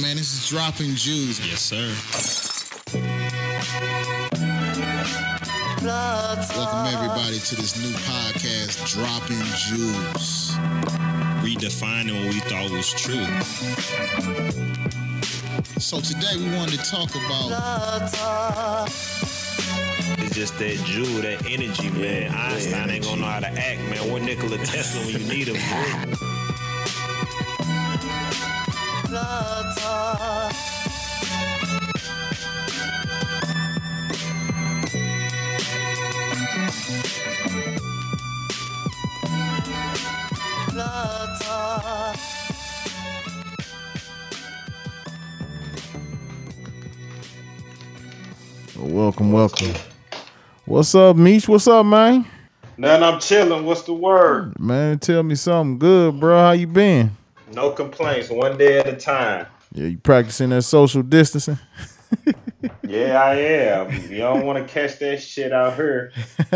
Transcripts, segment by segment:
Man, this is dropping Jewels. Yes, sir. Welcome everybody to this new podcast, Dropping Jewels. Redefining what we thought was true. So today we wanted to talk about It's just that Jew, that energy, man. Einstein ain't gonna know how to act, man. What Nikola Tesla when you need him? Welcome, welcome. What's up, Meech? What's up, man? Man, I'm chilling. What's the word? Man, tell me something good, bro. How you been? No complaints. One day at a time. Yeah, you practicing that social distancing? Yeah, I am. You don't want to catch that shit out here.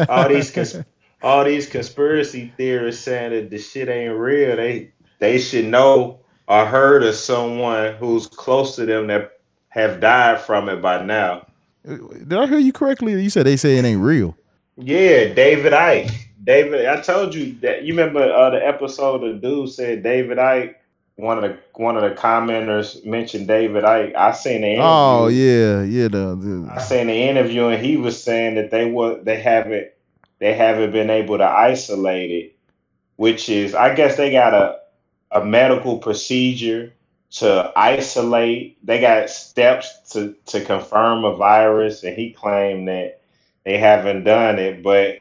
All these cons- all these conspiracy theorists saying that the shit ain't real. They they should know or heard of someone who's close to them that have died from it by now. Did I hear you correctly? You said they say it ain't real. Yeah, David Icke. David, I told you that. You remember uh, the episode the dude said David Icke. One of the one of the commenters mentioned David Icke. I seen the interview. Oh yeah, yeah. The, I seen the interview and he was saying that they were they haven't they haven't been able to isolate it, which is I guess they got a a medical procedure to isolate. They got steps to to confirm a virus, and he claimed that they haven't done it, but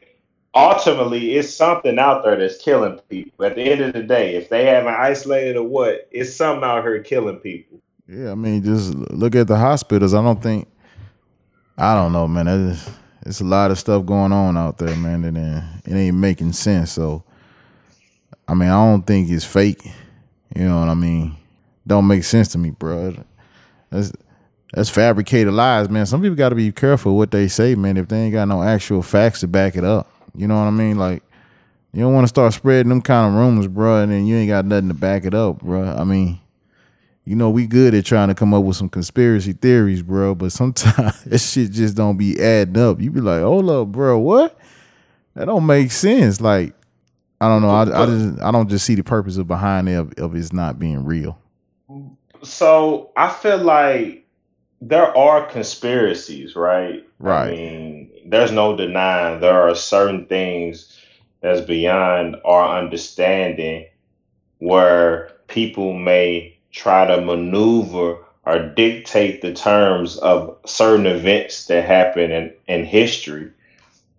ultimately it's something out there that's killing people. At the end of the day, if they haven't isolated or what, it's something out here killing people. yeah, I mean, just look at the hospitals. I don't think. I don't know, man. There's, it's a lot of stuff going on out there, man. And uh, it ain't making sense. So, I mean, I don't think it's fake. You know what I mean? Don't make sense to me, bro. That's that's fabricated lies, man. Some people got to be careful what they say, man. If they ain't got no actual facts to back it up, you know what I mean? Like, you don't want to start spreading them kind of rumors, bro, and then you ain't got nothing to back it up, bro. I mean, you know, we good at trying to come up with some conspiracy theories, bro, but sometimes that shit just don't be adding up. You be like, hold up, bro, what? That don't make sense. Like, I don't know. I, I just I don't just see the purpose of behind it of, of it's not being real. So I feel like there are conspiracies, right? Right. I mean, there's no denying there are certain things that's beyond our understanding where people may try to maneuver or dictate the terms of certain events that happen in, in history.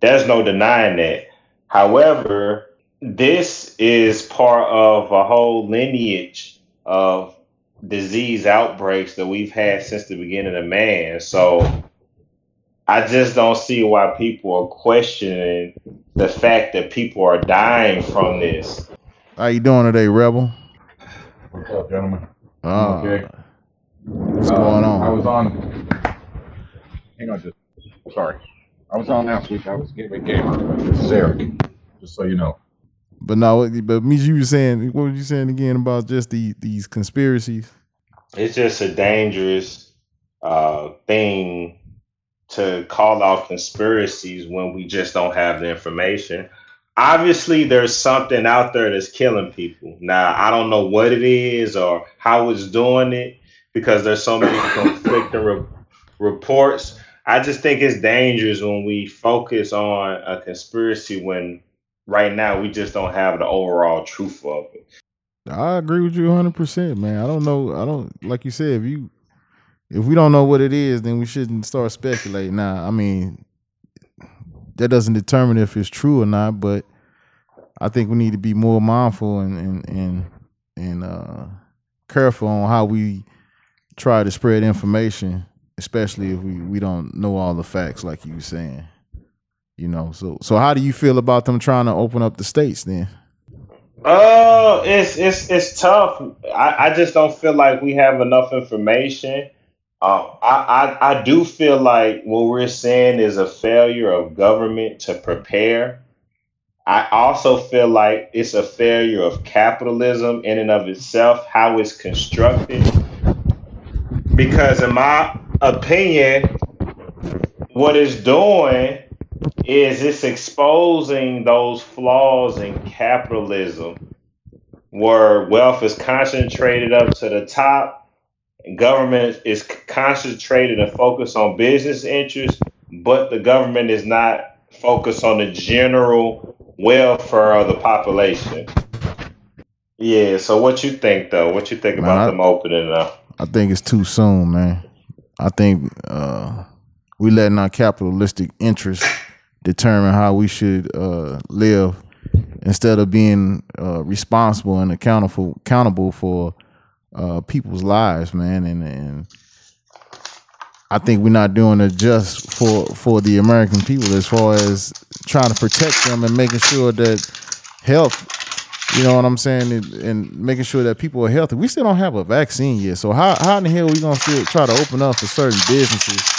There's no denying that. However, this is part of a whole lineage of disease outbreaks that we've had since the beginning of man. So I just don't see why people are questioning the fact that people are dying from this. How you doing today, Rebel? What's up, gentlemen? Oh, Okay. what's Uh, going on? I was on. Hang on, just sorry. I was on last week. I was Gateway Gamer. This is Eric. Just so you know. But no, but me, you were saying, what were you saying again about just the these conspiracies? It's just a dangerous uh, thing to call out conspiracies when we just don't have the information. Obviously, there's something out there that's killing people. Now, I don't know what it is or how it's doing it because there's so many conflicting re- reports. I just think it's dangerous when we focus on a conspiracy when right now we just don't have the overall truth of it. I agree with you 100, percent man. I don't know. I don't like you said. If you if we don't know what it is, then we shouldn't start speculating. Now, I mean, that doesn't determine if it's true or not. But I think we need to be more mindful and and and and uh, careful on how we try to spread information, especially if we we don't know all the facts, like you were saying. You know. So so how do you feel about them trying to open up the states then? Uh, it's it's it's tough. I, I just don't feel like we have enough information. Um, I, I I do feel like what we're seeing is a failure of government to prepare. I also feel like it's a failure of capitalism in and of itself, how it's constructed. because in my opinion, what it's doing is it's exposing those flaws in capitalism where wealth is concentrated up to the top government is concentrated and focused on business interests but the government is not focused on the general welfare of the population? Yeah so what you think though? What you think Man, about I- them opening up? I think it's too soon, man. I think uh, we letting our capitalistic interests determine how we should uh, live instead of being uh, responsible and accountable accountable for uh, people's lives, man. And and I think we're not doing it just for for the American people as far as trying to protect them and making sure that health you know what I'm saying? And, and making sure that people are healthy. We still don't have a vaccine yet. So how, how in the hell are we gonna still try to open up for certain businesses?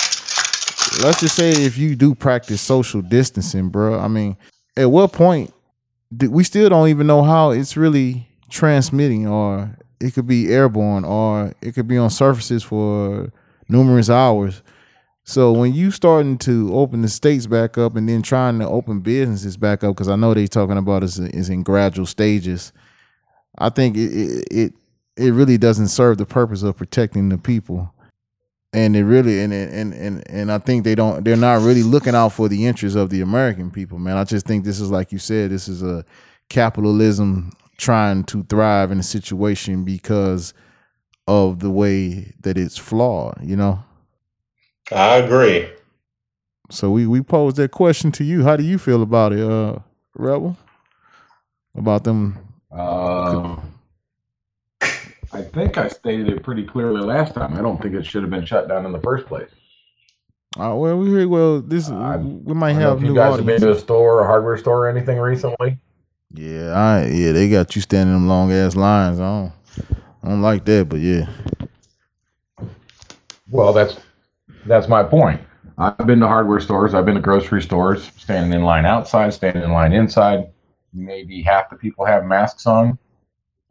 Let's just say if you do practice social distancing, bro. I mean, at what point do, we still don't even know how it's really transmitting, or it could be airborne, or it could be on surfaces for numerous hours. So when you starting to open the states back up and then trying to open businesses back up, because I know they talking about is is in gradual stages. I think it it it really doesn't serve the purpose of protecting the people, and it really and and and and I think they don't they're not really looking out for the interests of the American people, man. I just think this is like you said, this is a capitalism trying to thrive in a situation because of the way that it's flawed, you know. i agree So we we posed that question to you. How do you feel about it, uh, Rebel? About them? Um, I think I stated it pretty clearly last time. I don't think it should have been shut down in the first place. Uh, well, we. Well, this I- we might I don't know have you new guys have been to a store, a hardware store, or anything recently. Yeah, I yeah they got you standing in them long ass lines. I don't, I don't like that, but yeah, Well, that's that's my point. I've been to hardware stores. I've been to grocery stores, standing in line outside, standing in line inside. Maybe half the people have masks on,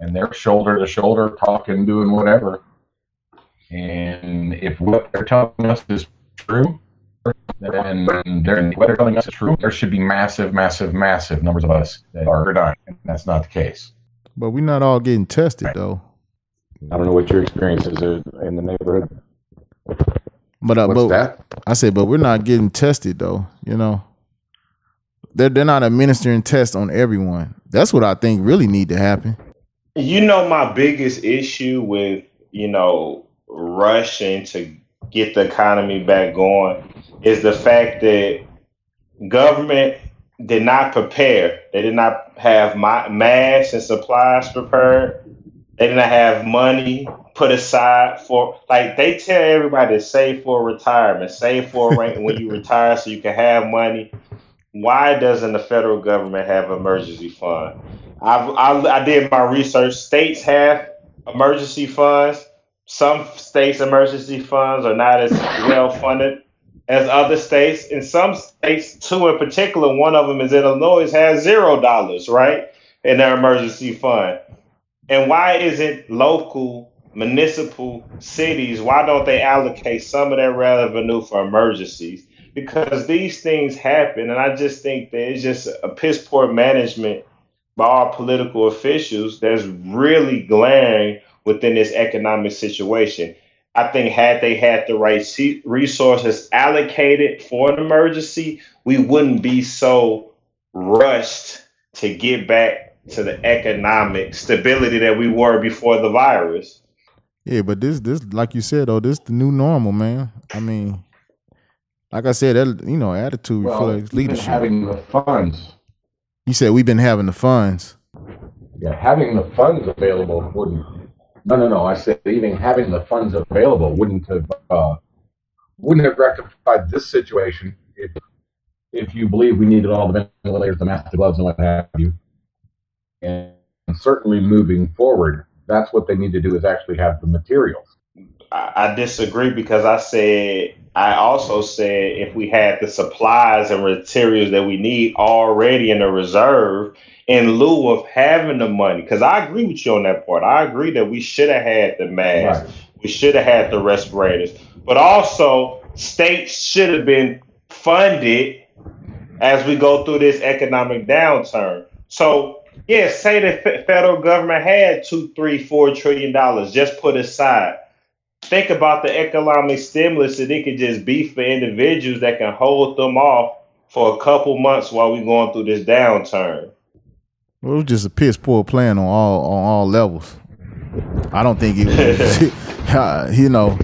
and they're shoulder to shoulder, talking, doing whatever. And if what they're telling us is true, then they're, what they're telling us is true. There should be massive, massive, massive numbers of us that are dying. And that's not the case. but we're not all getting tested though. I don't know what your experiences are in the neighborhood. But uh, What's but that? I said, but we're not getting tested though. You know, they're they're not administering tests on everyone. That's what I think really need to happen. You know, my biggest issue with, you know, rushing to get the economy back going is the fact that government did not prepare. They did not have ma- masks and supplies prepared. They did not have money put aside for, like, they tell everybody to save for retirement, save for rent when you retire so you can have money. Why doesn't the federal government have emergency fund? I've, I, I did my research. States have emergency funds. Some states' emergency funds are not as well funded as other states. In some states, two in particular, one of them is Illinois, has zero dollars, right, in their emergency fund. And why isn't local, municipal cities, why don't they allocate some of their revenue for emergencies? Because these things happen, and I just think that it's just a piss poor management by our political officials that's really glaring within this economic situation. I think had they had the right resources allocated for an emergency, we wouldn't be so rushed to get back to the economic stability that we were before the virus. Yeah, but this this like you said though, this the new normal, man. I mean, like I said, that you know, attitude Well, reflects leadership. having the funds You said we've been having the funds. Yeah, having the funds available wouldn't. No, no, no. I said even having the funds available wouldn't have uh, wouldn't have rectified this situation if if you believe we needed all the ventilators, the masks, the gloves, and what have you. And certainly moving forward, that's what they need to do is actually have the materials. I, I disagree because I said I also said if we had the supplies and materials that we need already in the reserve in lieu of having the money, because I agree with you on that part. I agree that we should have had the masks, Right. We should have had the respirators, but also states should have been funded as we go through this economic downturn. So, yeah, say the federal government had two, three, four trillion dollars just put aside. Think about the economic stimulus that it could just be for individuals that can hold them off for a couple months while we're going through this downturn. Well, it was just a piss poor plan on all on all levels. I don't think it was, you know,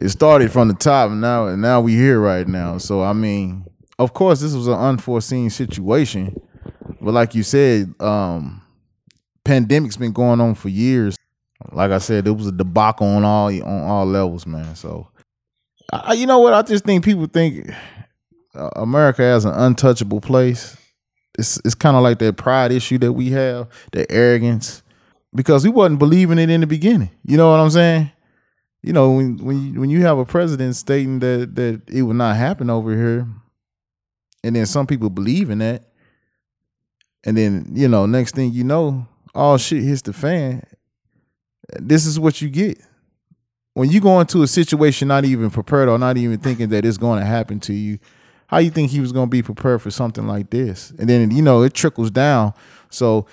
it started from the top and now and now we here right now. So I mean, of course this was an unforeseen situation. But like you said, um pandemic's been going on for years. Like I said, it was a debacle on all on all levels, man. So I, you know what? I just think people think uh, America as an untouchable place. It's it's kind of like that pride issue that we have, the arrogance, because we wasn't believing it in the beginning. You know what I'm saying? You know when when you, when you have a president stating that that it will not happen over here, and then some people believe in that, and then you know next thing you know, all shit hits the fan. This is what you get when you go into a situation not even prepared or not even thinking that it's going to happen to you how you think he was going to be prepared for something like this? And then you know it trickles down. So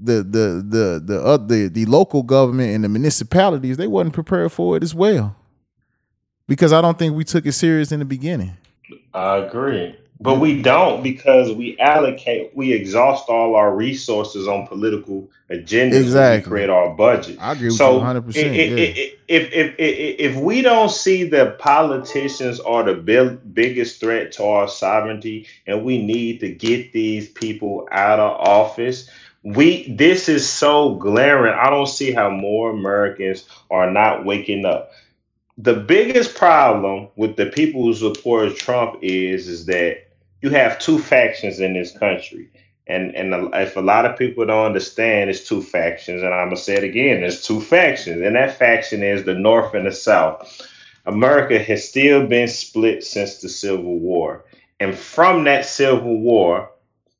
the the the the uh, the the local government and the municipalities they wasn't prepared for it as well because I don't think we took it serious in the beginning. I agree. But we don't because we allocate, we exhaust all our resources on political agendas. Exactly. create our budget. I agree with so you 100. percent If, if, if if we don't see the politicians are the big, biggest threat to our sovereignty, and we need to get these people out of office, we this is so glaring. I don't see how more Americans are not waking up. The biggest problem with the people who support Trump is is that you have two factions in this country. And and if a lot of people don't understand, it's two factions. And I'm gonna say it again: there's two factions, and that faction is the North and the South. America has still been split since the Civil War, and from that Civil War,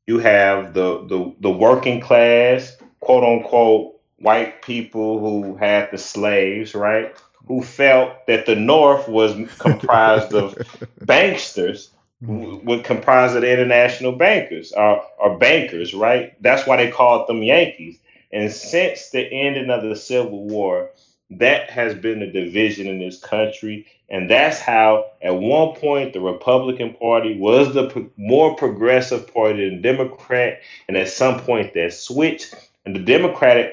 you have the the, the working class, quote unquote, white people who had the slaves, right? Who felt that the North was comprised of banksters Mm-hmm. would comprise of the international bankers or, or bankers, right? That's why they called them Yankees. And since the ending of the Civil War, that has been a division in this country. And that's how, at one point, the Republican Party was the pro- more progressive party than Democrat. And at some point, that switched. And the Democratic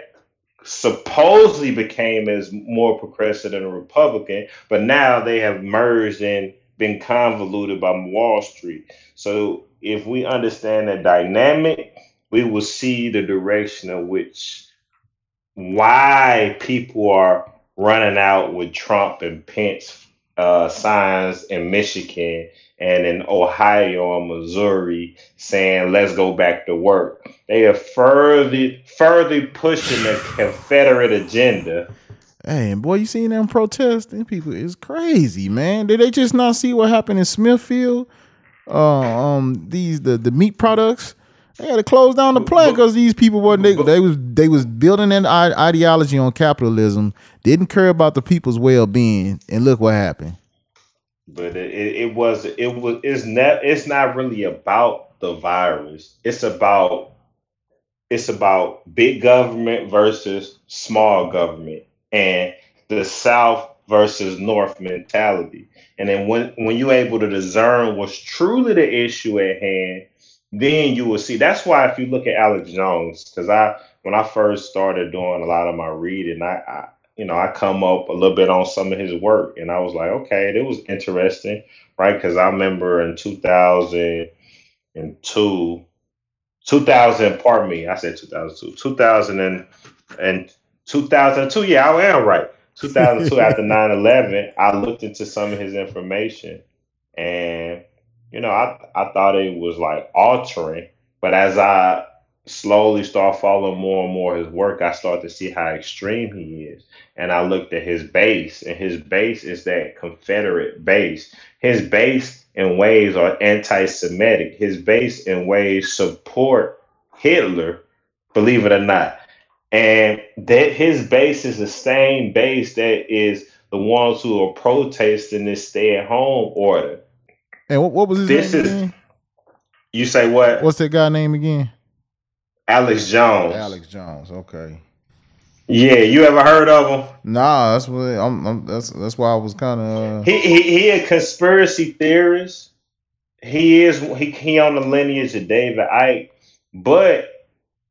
supposedly became as more progressive than a Republican. But now they have merged in been convoluted by Wall Street. So if we understand the dynamic, we will see the direction of which why people are running out with Trump and Pence uh, signs in Michigan and in Ohio and Missouri saying let's go back to work. They are further further pushing the Confederate agenda Hey, boy, you seen them protesting? People is crazy, man. Did they just not see what happened in Smithfield? Uh, um, these the the meat products. They had to close down the plant because these people were they, they was they was building an ideology on capitalism. Didn't care about the people's well being, and look what happened. But it, it was it was it's not it's not really about the virus. It's about it's about big government versus small government and the South versus North mentality. And then when when you're able to discern what's truly the issue at hand, then you will see. That's why if you look at Alex Jones, because I when I first started doing a lot of my reading, I, I you know I come up a little bit on some of his work, and I was like, okay, it was interesting, right? Because I remember in 2002. 2000, pardon me, I said 2002, 2000 and, and 2002, yeah, I am right. 2002, after 9 11, I looked into some of his information and, you know, I, I thought it was like altering. But as I slowly start following more and more his work, I start to see how extreme he is. And I looked at his base, and his base is that Confederate base. His base in ways are anti Semitic. His base in ways support Hitler, believe it or not. And that his base is the same base that is the ones who are protesting this stay-at-home order. And what, what was his This name? is- again? You say what? What's that guy name again? Alex Jones. Alex Jones. Okay. Yeah, you ever heard of him? Nah, that's what I'm. I'm that's that's why I was kind of. Uh, He he he a conspiracy theorist. He is he he on the lineage of David Icke, but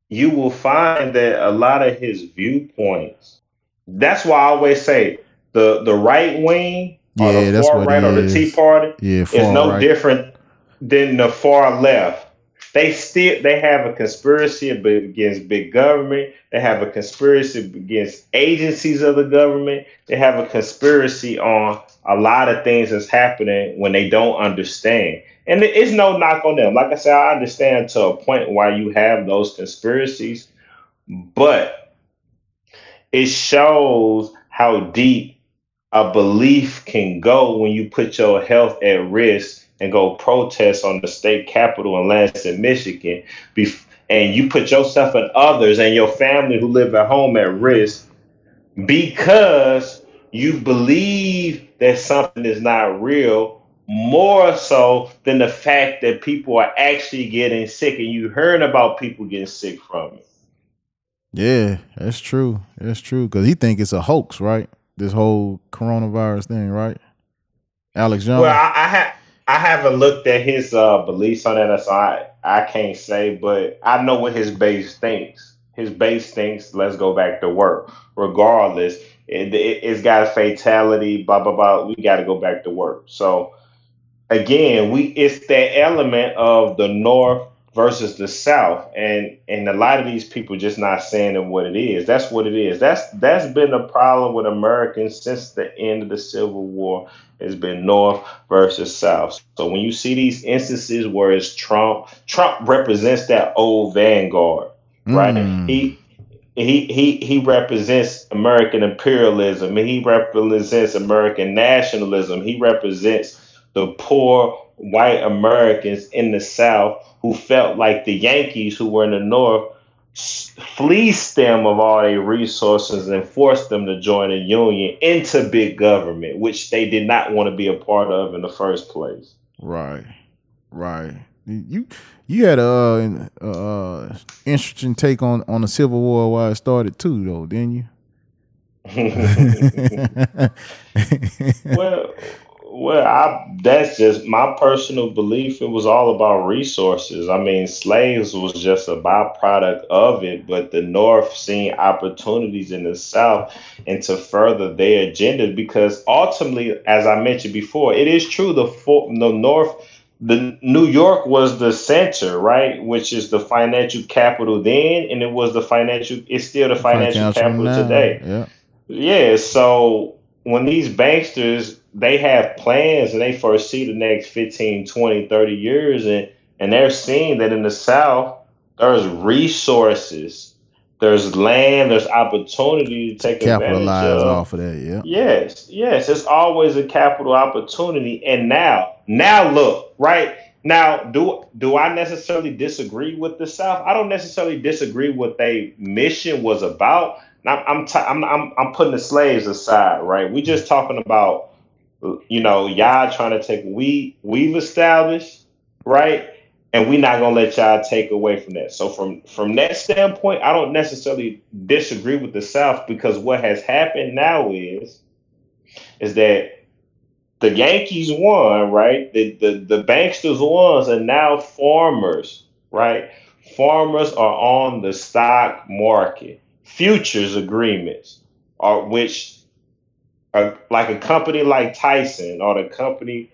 you will find that a lot of his viewpoints. That's why I always say the the right wing or Yeah, the that's far right or the. Tea Party yeah, is no right. different than the far left. They still they have a conspiracy against big government. They have a conspiracy against agencies of the government. They have a conspiracy on a lot of things that's happening when they don't understand. And it- it's no knock on them. Like I said, I understand to a point why you have those conspiracies, but it shows how deep a belief can go when you put your health at risk and go protest on the state capitol in Lansing, Michigan, and you put yourself and others and your family who live at home at risk because you believe that something is not real more so than the fact that people are actually getting sick and you heard about people getting sick from it. Yeah, that's true. That's true because he think it's a hoax, right? This whole coronavirus thing, right? Alex Jones. Well, I, I have I haven't looked at his uh, beliefs on that, so I I can't say, but I know what his base thinks. His base thinks, let's go back to work. Regardless, it, it, it's got a fatality, blah blah blah. We got to go back to work. So again, we it's that element of the North versus the South, and and a lot of these people just not saying it what it is. That's what it is. That's that's been a problem with Americans since the end of the Civil War. It's been North versus South. So when you see these instances where it's Trump, Trump represents that old vanguard, right? Mm. He he he he represents American imperialism. He represents American nationalism. He represents the poor white Americans in the South who felt like the Yankees who were in the North fleeced them of all their resources and forced them to join a union into big government, which they did not want to be a part of in the first place. Right, right. You you had a uh, uh, interesting take on on the Civil War why it started too, though, didn't you? well, well, I, that's just my personal belief. It was all about resources. I mean, slaves was just a byproduct of it, but the North seeing opportunities in the South and to further their agenda because ultimately, as I mentioned before, it is true the for, the North. The New York was the center, right, which is the financial capital then, and it was the financial. It's still the financial capital now, today. Yeah. Yeah, so when these banksters they have plans and they foresee the next 15, 20, 30 years and and they're seeing that in the South there's resources, there's land, there's opportunity to take advantage Capitalize of. off of that. Yeah. Yes, yes, it's always a capital opportunity. And now, now look, right? Now, do do I necessarily disagree with the South? I don't necessarily disagree with what their mission was about. I'm I'm, t- I'm I'm I'm putting the slaves aside, right? We're just talking about, you know, y'all trying to take we we've established, right? And we're not gonna let y'all take away from that. So from from that standpoint, I don't necessarily disagree with the South because what has happened now is is that the Yankees won, right? The the, the banksters won, and now farmers, right? Farmers are on the stock market. Futures agreements are which are like a company like Tyson or the company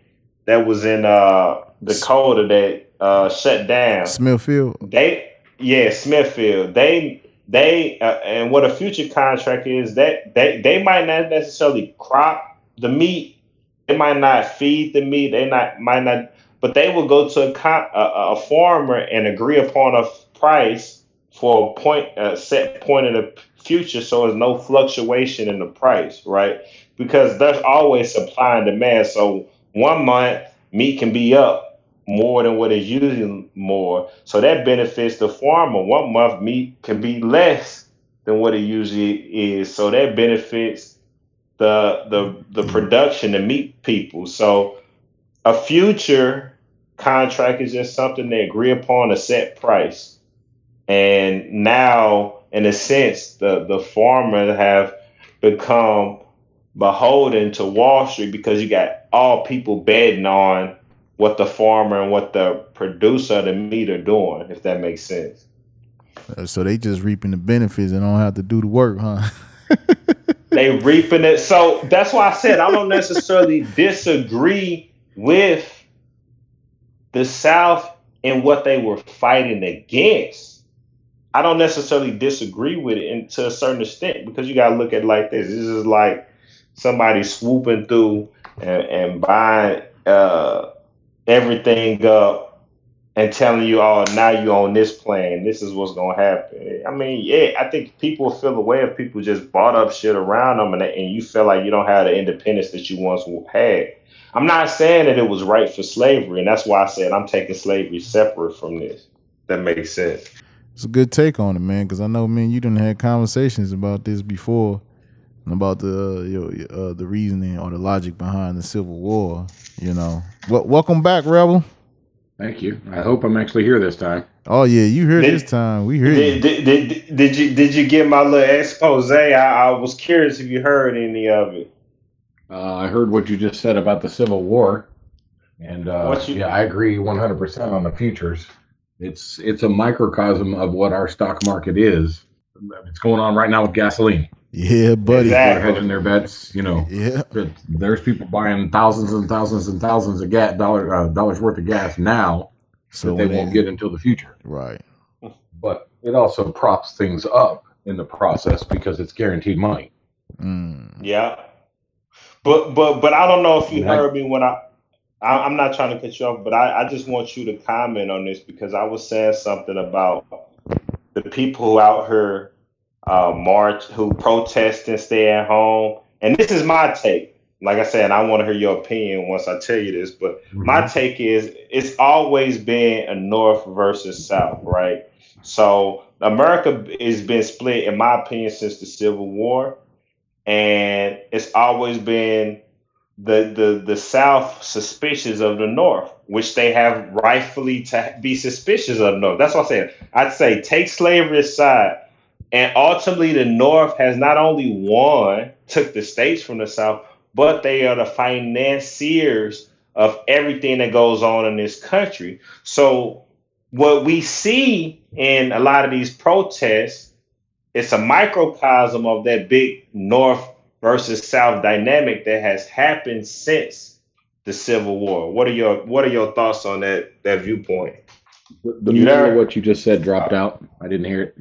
that was in uh Dakota that uh shut down. Smithfield. they yeah smithfield. They they uh, and what a future contract is that they they might not necessarily crop the meat. They might not feed the meat. They not might not but they will go to a, con- a, a farmer and agree upon a price for a point a set point in the future so there's no fluctuation in the price right because there's always supply and demand so one month meat can be up more than what is usually more. So that benefits the farmer. One month meat can be less than what it usually is. So that benefits the the the production to meet people. So a future contract is just something they agree upon a set price. And now, in a sense, the the farmers have become beholden to Wall Street because you got all people betting on what the farmer and what the producer of the meat are doing, if that makes sense. Uh, So they just reaping the benefits and don't have to do the work, huh? They reaping it. So that's why I said I don't necessarily disagree with the South and what they were fighting against. I don't necessarily disagree with it in, to a certain extent because you got to look at it like this. This is like somebody swooping through and, and buying uh, everything up and telling you, oh, now you're on this plan. This is what's going to happen. I mean, yeah, I think people feel the way if people just bought up shit around them and, and you feel like you don't have the independence that you once had. I'm not saying that it was right for slavery, and that's why I said I'm taking slavery separate from this. That makes sense. It's a good take on it, man, because I know, man, you didn't had conversations about this before about the uh, your, uh, the reasoning or the logic behind the Civil War. You know, well, welcome back, Rebel. Thank you. I hope I'm actually here this time. Oh yeah, you here Did- this time. We hear you. Did, did, did, did you did you get my little expose? I, I was curious if you heard any of it. Uh, I heard what you just said about the Civil War, and uh, What you- yeah, I agree 100% on the futures. It's it's a microcosm of what our stock market is. It's going on right now with gasoline. Yeah, buddy. Exactly. They're hedging their bets. You know, Yeah, there's people buying thousands and thousands and thousands of gas dollar uh, dollars worth of gas now so that they won't get until the future. right. But it also props things up in the process because it's guaranteed money. Mm. Yeah, but but but I don't know if you Right. heard me when I, I I'm not trying to cut you off, but I, I just want you to comment on this because I was saying something about the people who out here uh, march, who protest and stay at home, and this is my take. Like I said, I want to hear your opinion once I tell you this, but my take is it's always been a North versus South, right? So America has been split, in my opinion, since the Civil War, and it's always been the the the South suspicious of the North, which they have rightfully to be suspicious of the North. That's what I'm saying. I'd say take slavery aside, and ultimately the North has not only won, took the states from the South, but they are the financiers of everything that goes on in this country. So what we see in a lot of these protests, it's a microcosm of that big North versus South dynamic that has happened since the Civil War. What are your What are your thoughts on that that viewpoint? The, the You of what you just said dropped uh, out. I didn't hear it.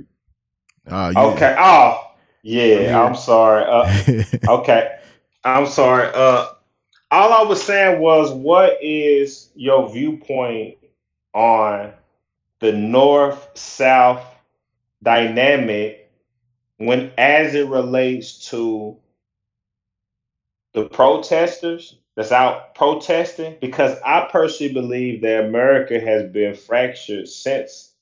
Yeah. Okay. Oh, yeah. I'm sorry. Uh, okay. I'm sorry. Uh, all I was saying was, what is your viewpoint on the North South dynamic when, as it relates to the protesters that's out protesting? Because I personally believe that America has been fractured since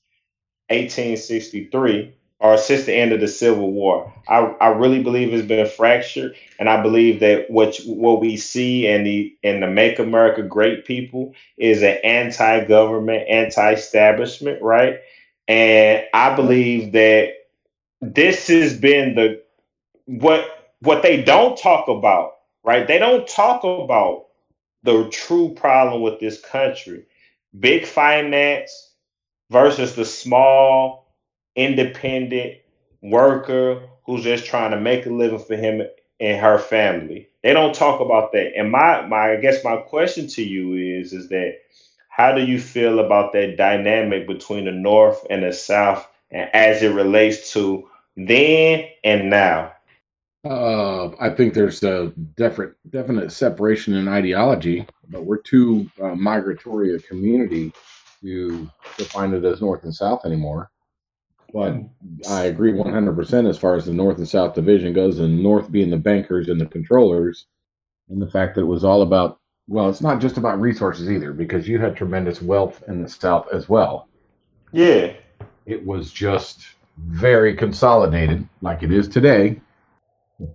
1863 or since the end of the Civil War. I, I really believe it's been fractured, and I believe that what what we see in the in the Make America Great people is an anti-government, anti-establishment, right? And I believe that this has been the what what they don't talk about, right? They don't talk about the true problem with this country. Big finance versus the small independent worker who's just trying to make a living for him and her family. They don't talk about that. And my my I guess my question to you is is that how do you feel about that dynamic between the North and the South and as it relates to then and now? Uh, I think there's a definite definite separation in ideology, but we're too uh, migratory a community to define it as North and South anymore. But mm. I agree 100% as far as the North and South division goes, and North being the bankers and the controllers, and the fact that it was all about, well, it's not just about resources either, because you had tremendous wealth in the South as well. Yeah. It was just very consolidated, like it is today,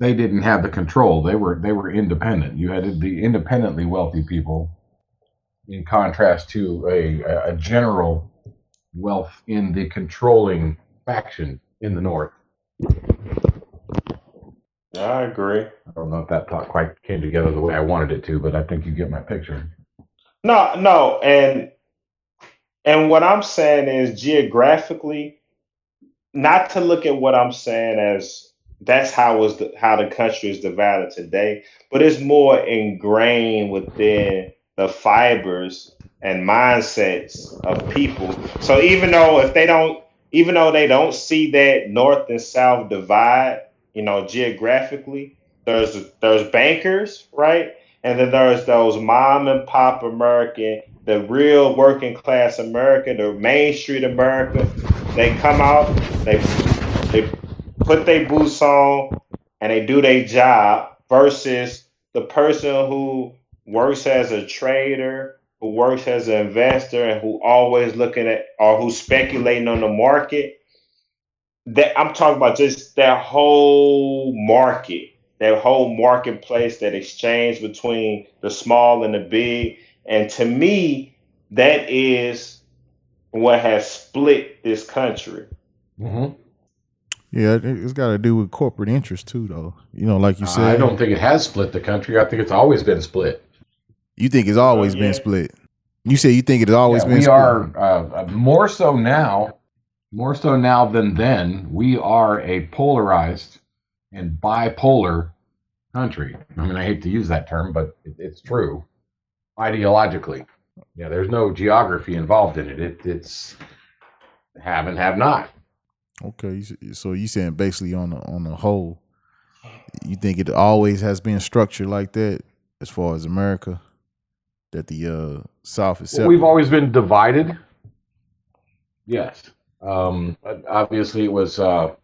they didn't have the control. They were they were independent. You had the independently wealthy people, in contrast to a, a general wealth in the controlling faction in the north. I agree. I don't know if that thought quite came together the way I wanted it to, but I think you get my picture. No, no, and and what I'm saying is geographically, not to look at what I'm saying as that's how was the, how the country is divided today, but it's more ingrained within the fibers and mindsets of people. So even though if they don't, even though they don't see that north and south divide, you know, geographically, there's there's bankers, right? And then there's those mom and pop American, the real working class America, the Main Street America. They come out, they they put their boots on, and they do their job. Versus the person who works as a trader, who works as an investor, and who always looking at or who's speculating on the market. That I'm talking about just that whole market that whole marketplace, that exchange between the small and the big. And to me, that is what has split this country. Mm-hmm. Yeah, it's got to do with corporate interest too, though. You know, like you said, I don't think it has split the country. I think it's always been split. You think it's always yeah. been split? You say you think it has always Yeah, been. we split. are uh, uh, more so now, more so now than then. We are a polarized and bipolar country. I mean, I hate to use that term, but it, it's true. Ideologically, yeah, there's no geography involved in it. it it's have and have not. Okay, so you saying basically on the on the whole, you think it always has been structured like that as far as America, that the uh, South is Well, we've always been divided. Yes. Um, but obviously, it was uh,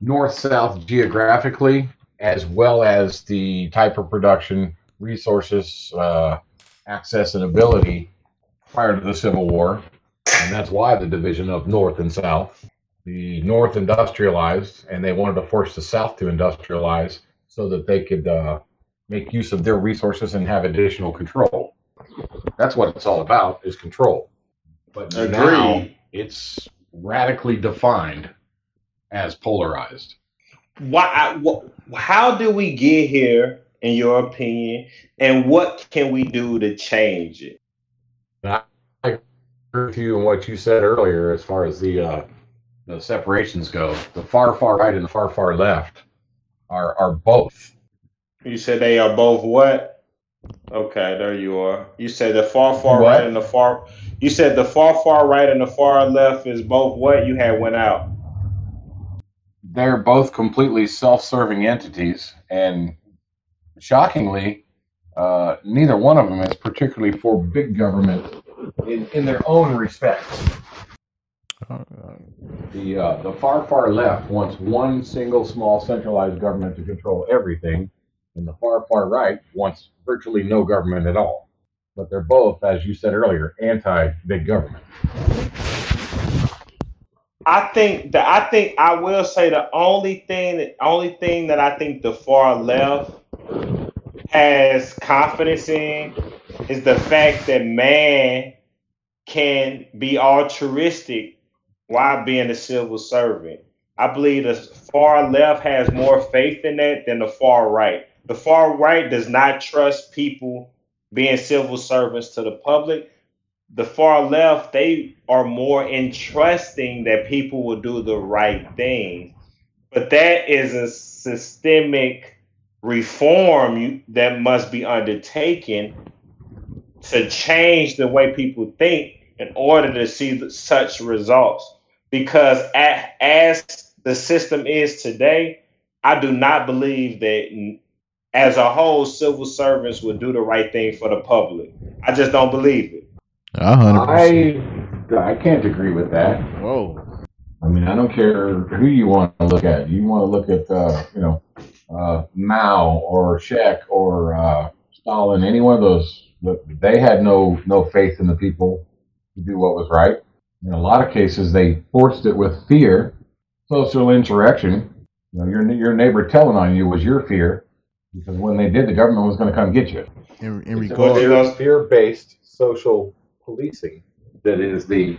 north south geographically, as well as the type of production, resources, uh, access, and ability prior to the Civil War. And that's why the division of North and South. The North industrialized, and they wanted to force the South to industrialize so that they could uh, make use of their resources and have additional control. That's what it's all about is control. But now Agreed. it's radically defined as polarized. Why? Wh- How do we get here, in your opinion? And what can we do to change it? I agree with you and what you said earlier as far as the uh, the separations go. The far far right and the far far left are are both. You said they are both what? Okay, there you are. You said the far far What? right and the far. You said the far far right and the far left is both what? You had went out. They're both completely self-serving entities, and shockingly, uh, neither one of them is particularly for big government in, in their own respects. The uh, the far far left wants one single small centralized government to control everything, and the far far right wants virtually no government at all. But they're both, as you said earlier, anti big government. I think that I think I will say the only thing that only thing that I think the far left has confidence in is the fact that man can be altruistic while being a civil servant. I believe the far left has more faith in that than the far right. The far right does not trust people being civil servants to the public. The far left they are more entrusting that people will do the right thing. But that is a systemic reform that must be undertaken to change the way people think in order to see such results. Because as the system is today i do not believe that as a whole civil servants would do the right thing for the public i just don't believe it a hundred percent. I I can't agree with that. Whoa. I mean, I don't care who you want to look at. You want to look at, uh, you know, uh, Mao or Czech or uh, Stalin, any one of those. They had no no faith in the people to do what was right. In a lot of cases, they forced it with fear social insurrection. You know, your your neighbor telling on you was your fear, because when they did, the government was going to come get you. In, in It's regard, Well, fear-based social policing that is the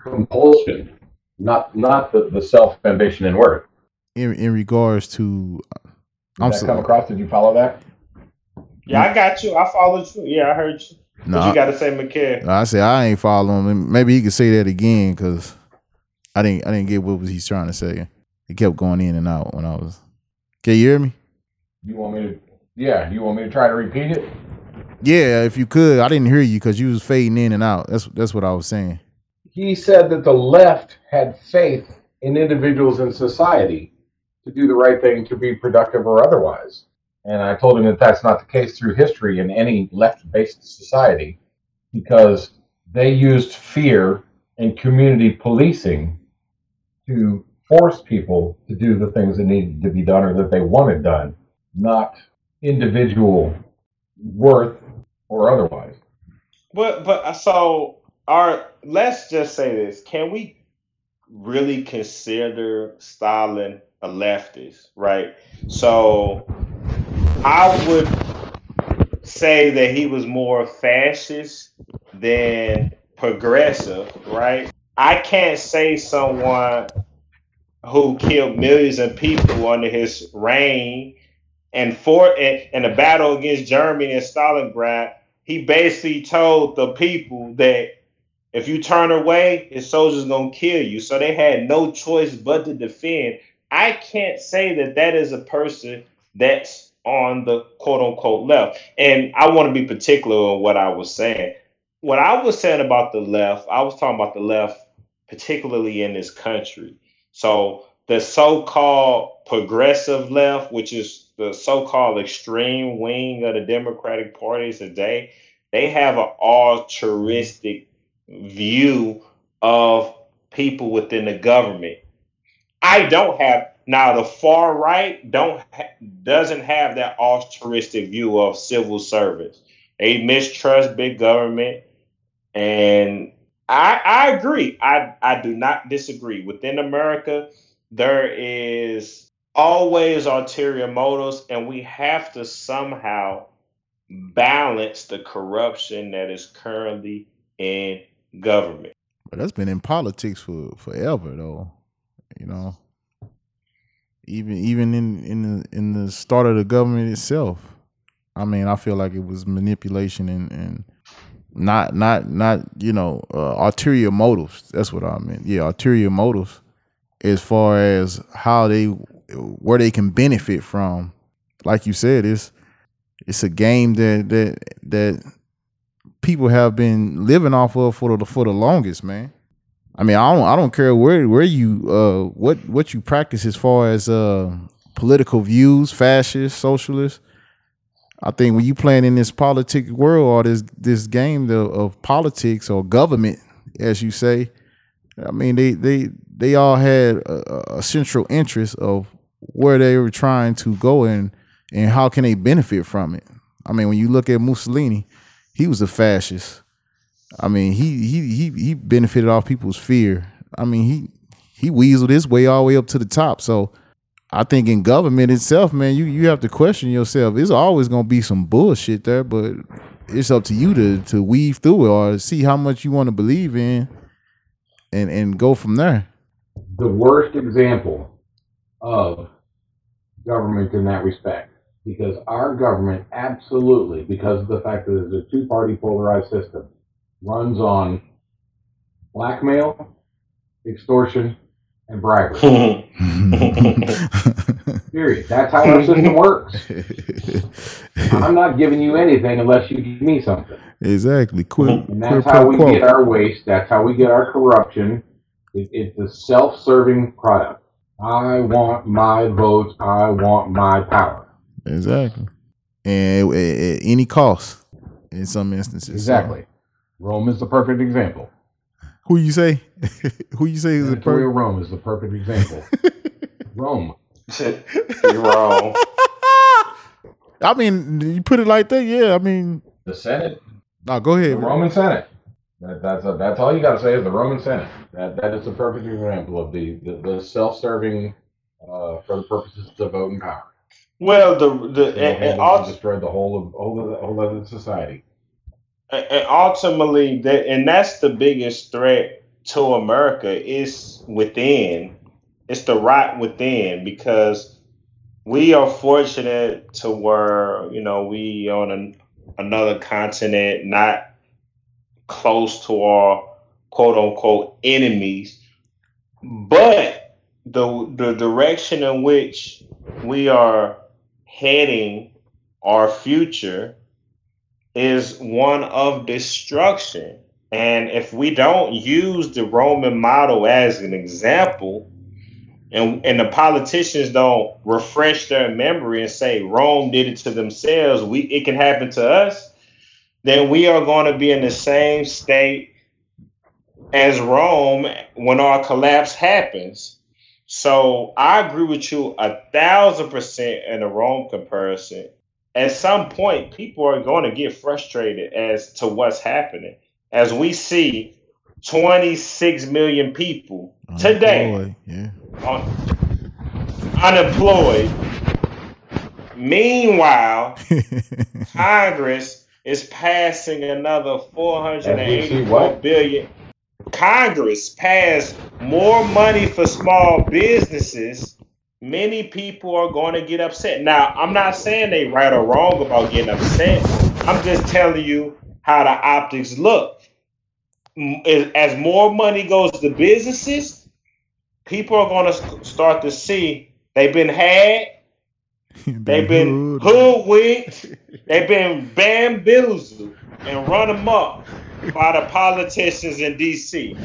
compulsion, not not the, the self-ambition and worth. in, in regards to, Did I'm that so- come across? Did you follow that? Yeah, I got you. I followed you. Yeah, I heard you. no, what you got to say, McCare? I said I ain't following him. Maybe he could say that again because I didn't. I didn't get what was he's trying to say. He kept going in and out when I was. Can you hear me? You want me to? Yeah, you want me to try to repeat it? Yeah, if you could. I didn't hear you because you was fading in and out. That's that's what I was saying. He said that the left had faith in individuals in society to do the right thing, to be productive or otherwise. And I told him that that's not the case through history in any left-based society because they used fear and community policing to force people to do the things that needed to be done or that they wanted done, not individual worth or otherwise. But but uh, so our let's just say this: Can we really consider Stalin a leftist? Right. So I would say that he was more fascist than progressive. Right. I can't say someone who killed millions of people under his reign and for in, in the battle against Germany and Stalingrad, he basically told the people that if you turn away, his soldiers gonna kill you. So they had no choice but to defend. I can't say that that is a person that's on the quote unquote left. And I want to be particular on what I was saying. What I was saying about the left, I was talking about the left, particularly in this country. So the so-called progressive left, which is the so-called extreme wing of the Democratic Party today, they have an altruistic view of people within the government. I don't have now the far right don't doesn't have that altruistic view of civil service. They mistrust big government, and I I agree. I I do not disagree. Within America, there is always ulterior motives, and we have to somehow balance the corruption that is currently in government. But that's been in politics for forever, though. You know, even even in in the in the start of the government itself. I mean, I feel like it was manipulation and and not not not you know uh, ulterior motives. That's what I meant. Yeah, ulterior motives as far as how they where they can benefit from. Like you said, it's it's a game that that that people have been living off of for the for the longest, man. I mean, I don't I don't care where where you uh what what you practice as far as uh political views, fascist, socialist. I think when you playing in this politic world or this this game of, of politics or government, as you say, I mean they they they all had a, a central interest of where they were trying to go and and how can they benefit from it. I mean, when you look at Mussolini, he was a fascist. I mean, he he he he benefited off people's fear. I mean, he he weaseled his way all the way up to the top. So I think in government itself, man, you you have to question yourself. It's always gonna be some bullshit there, but it's up to you to to weave through it or see how much you want to believe in and and go from there. the worst example of government in that respect because our government absolutely because of the fact that it's a two-party polarized system runs on blackmail extortion and bribery period that's how our system works i'm not giving you anything unless you give me something exactly. Quid, mm-hmm. and quid that's how we quo. get our waste. That's how we get our corruption. It, it's a self-serving product. I want my votes. I want my power. Exactly. And at, at any cost in some instances. So, Exactly. Rome is the perfect example. who you say? who you say is a Editorial per- Rome is the perfect example. Rome. You're wrong. I mean, you put it like that, yeah. I mean, The Senate. no, go ahead. bro. Roman Senate. That, that's a, that's all you got to say is the Roman Senate. That that is a perfect example of the the, the self-serving uh, for the purposes of vote and power. Well, the the and, and and also, destroyed the whole of whole of the whole of the society. and ultimately, that and that's the biggest threat to America is within. It's the rot within because we are fortunate to where you know we on an, another continent, not close to our quote unquote enemies, but the the direction in which we are heading our future is one of destruction. And if we don't use the Roman model as an example, and, and the politicians don't refresh their memory and say Rome did it to themselves, we it can happen to us, then we are going to be in the same state as Rome when our collapse happens. So I agree with you a thousand percent in the Rome comparison. At some point, people are going to get frustrated as to what's happening. As we see 26 million people today Unemployed, yeah. un- unemployed. Meanwhile, Congress is passing another As we see 484 what? billion. Congress passed more money for small businesses. Many people are going to get upset. Now, I'm not saying they right or wrong about getting upset. I'm just telling you how the optics look. As more money goes to businesses, people are going to start to see they've been had, they've been hoodwinked, they've been bamboozled and run them up by the politicians in DC.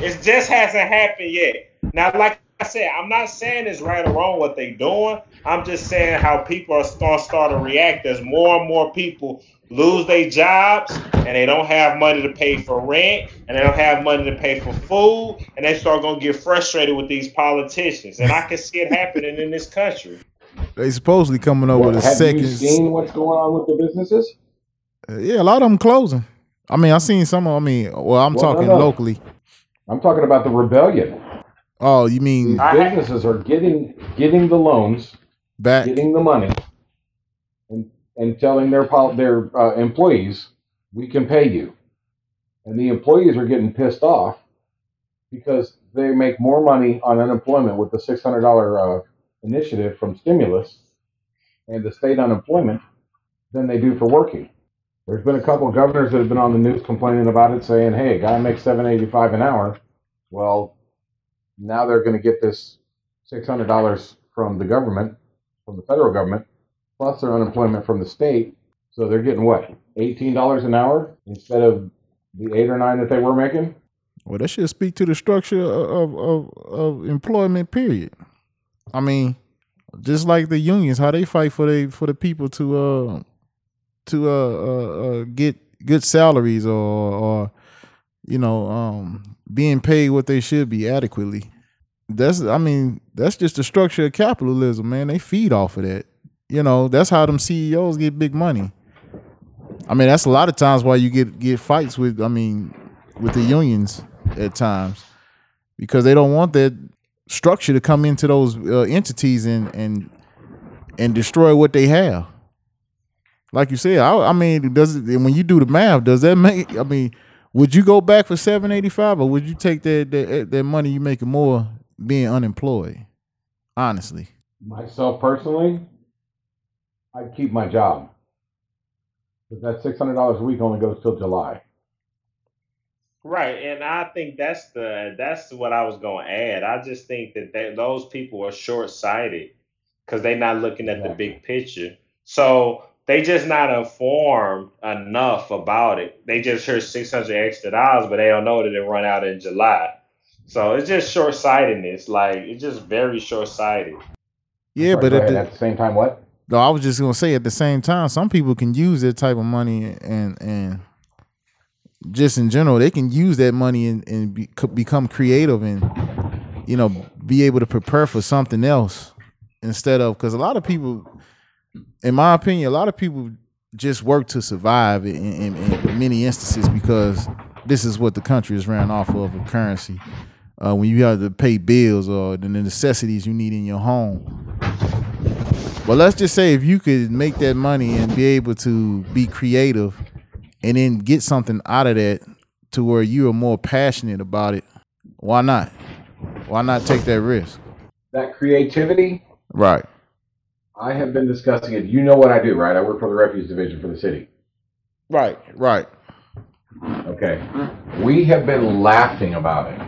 It just hasn't happened yet. Now, like I said, I'm not saying it's right or wrong what they're doing. I'm just saying how people are to start to react as more and more people lose their jobs and they don't have money to pay for rent and they don't have money to pay for food and they start going to get frustrated with these politicians. And I can see it happening in this country. They supposedly coming up What, with a have second. you seen what's going on with the businesses? Uh, yeah, a lot of them closing. I mean, I seen some. of- I mean, well, I'm Well, talking no. locally. I'm talking about the rebellion. Oh, you mean I- businesses are getting getting the loans, back? getting the money, and and telling their their uh, employees, "We can pay you," and the employees are getting pissed off because they make more money on unemployment with the six hundred dollar uh, initiative from stimulus and the state unemployment than they do for working. There's been a couple of governors that have been on the news complaining about it, saying, "Hey, a guy makes seven eighty five an hour." Well, now they're going to get this six hundred dollars from the government, from the federal government, plus their unemployment from the state. So they're getting what eighteen dollars an hour instead of the eight or nine that they were making. Well, that should speak to the structure of of, of employment. Period. I mean, just like the unions, how they fight for they for the people to uh to uh, uh, uh get good salaries or or you know um being paid what they should be adequately. That's I mean that's just the structure of capitalism, man. They feed off of that. You know that's how them CEOs get big money. I mean that's a lot of times why you get get fights with I mean with the unions at times because they don't want that structure to come into those uh, entities and and and destroy what they have. Like you said, I, I mean, does it, when you do the math, does that make? I mean, would you go back for seven eighty five, or would you take that that that money you making more being unemployed? Honestly, Myself personally, I'd keep my job. But that six hundred dollars a week only goes till July. Right, and I think that's the that's what I was going to add. I just think that they, those people are short sighted because they're not looking at the big picture. So they just not informed enough about it. They just heard six hundred extra dollars, but they don't know that it run out in July. So it's just short sightedness. Like it's just very short sighted. yeah, Sorry, but at the, at the same time, what? No, I was just gonna say at the same time, some people can use that type of money and and just in general, they can use that money and, and be, become creative and you know be able to prepare for something else instead of because a lot of people, in my opinion, a lot of people just work to survive in, in, in many instances because this is what the country is ran off of a currency. Uh, when you have to pay bills or the necessities you need in your home. But let's just say if you could make that money and be able to be creative and then get something out of that to where you are more passionate about it, why not? Why not take that risk? That creativity, Right. I have been discussing it. You know what I do, right? I work for the refuse division for the city. Right. Right. Okay. We have been laughing about it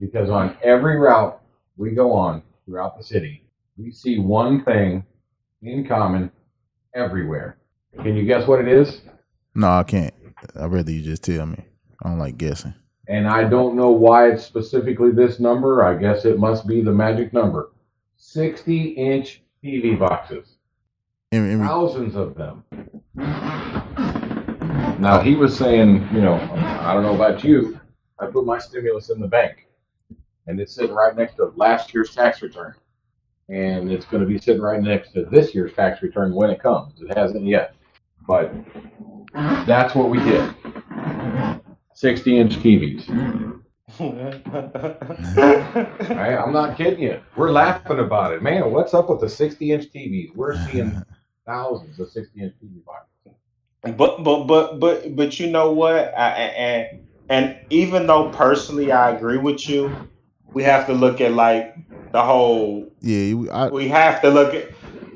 because on every route we go on throughout the city, we see one thing in common everywhere. Can you guess what it is? No, I can't. I'd rather you just tell me. I don't like guessing. And I don't know why it's specifically this number. I guess it must be the magic number 60 inch TV boxes, In- in- thousands of them. Now, he was saying, you know, I don't know about you, I put my stimulus in the bank and it's sitting right next to last year's tax return. And it's going to be sitting right next to this year's tax return when it comes. It hasn't yet. But that's what we did 60 inch TVs. Right? I'm not kidding you. We're laughing about it. Man, what's up with the 60 inch TVs? We're seeing thousands of 60 inch TV boxes. But but but but but you know what? I, and and even though personally I agree with you, we have to look at like the whole. yeah, you- I, We have to look at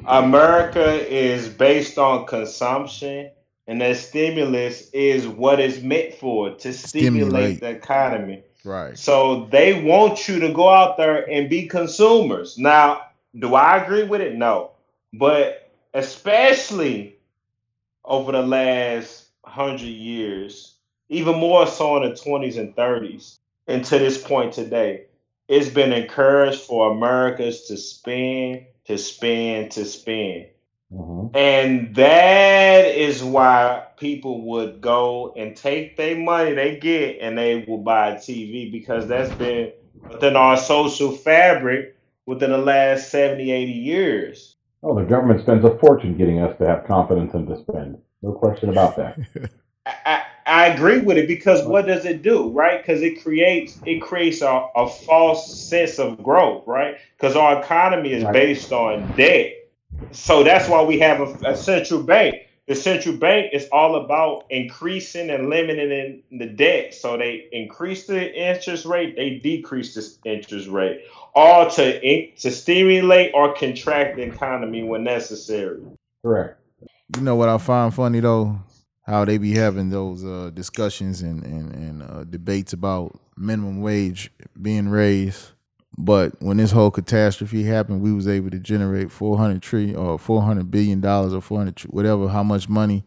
America is based on consumption, and that stimulus is what it's meant for to stimulate, Stimulate. the economy. right. So they want you to go out there and be consumers. Now, do I agree with it? No. But especially over the last hundred years, even more so in the 20s and 30s, and to this point today, it's been encouraged for Americans to spend, to spend, to spend. Mm-hmm. And that is why people would go and take their money they get and they will buy a TV because that's been within our social fabric within the last 70, 80 years. Oh, the government spends a fortune getting us to have confidence and to spend. No question about that. I, I, I agree with it because what does it do, right? Because it creates it creates a, a false sense of growth, right? Because our economy is Right. based on debt. So that's why we have a, a central bank. The central bank is all about increasing and limiting the debt. So they increase the interest rate, they decrease the interest rate, all to in, to stimulate or contract the economy when necessary. Correct. You know what I find funny though? How they be having those uh, discussions and and, and uh, debates about minimum wage being raised, but when this whole catastrophe happened, we was able to generate four hundred trillion or four hundred billion dollars or four hundred whatever how much money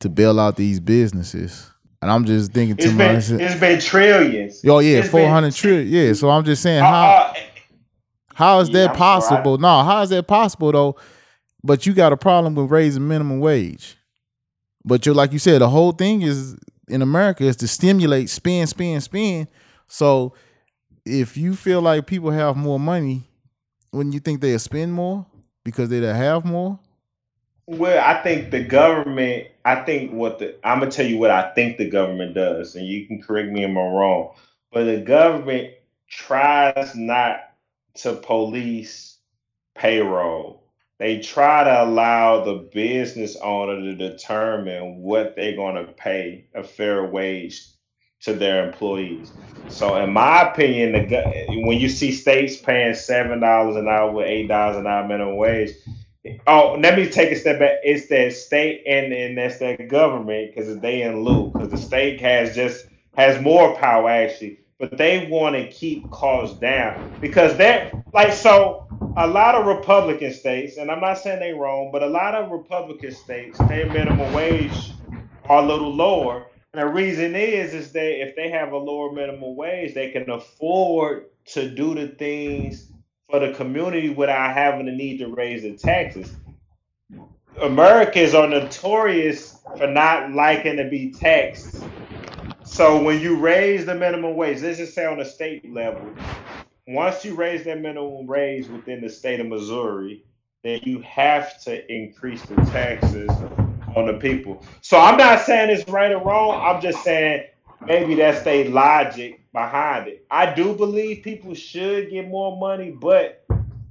to bail out these businesses. And I'm just thinking to myself, it's been trillions. oh yeah, it's been- four hundred trillion, yeah. So I'm just saying Uh, how. uh, How is Yeah, that possible? No, how is that possible though? But you got a problem with raising minimum wage. But you're like you said, the whole thing is in America is to stimulate spend, spend, spend. So if you feel like people have more money, wouldn't you think they'll spend more because they have more? Well, I think the government. I think what the I'm gonna tell you what I think the government does, and you can correct me if I'm wrong. But the government tries not to police payroll. They try to allow the business owner to determine what they're gonna pay a fair wage to their employees. So, in my opinion, the when you see states paying seven dollars an hour with eight dollars an hour minimum wage, Oh, let me take a step back. It's that state and and that's that government because they in lieu because the state has just has more power actually, but they want to keep costs down because they're like so. A lot of Republican states, and I'm not saying they wrong, but a lot of Republican states, their minimum wage are a little lower. And the reason is is that if they have a lower minimum wage, they can afford to do the things for the community without having the need to raise the taxes. Americans are notorious for not liking to be taxed. So when you raise the minimum wage, let's just say on a state level, once you raise that minimum wage within the state of Missouri, then you have to increase the taxes on the people. So I'm not saying it's right or wrong. I'm just saying maybe that's their logic behind it. I do believe people should get more money, but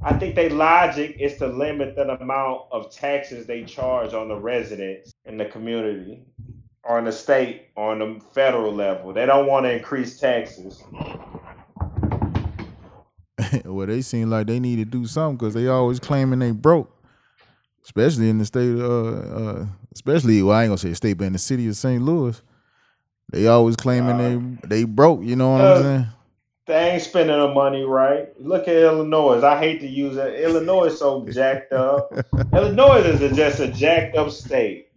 I think their logic is to limit the amount of taxes they charge on the residents in the community, on the state, on the federal level. They don't want to increase taxes. well, they seem like they need to do something because they always claiming they broke, especially in the state. Uh, uh, especially well, I ain't gonna say state, but in the city of St. Louis, they always claiming they they broke. You know what Uh, I'm saying? They ain't spending the money right. Look at Illinois. I hate to use it. Illinois is so jacked up. Illinois is a, just a jacked up state.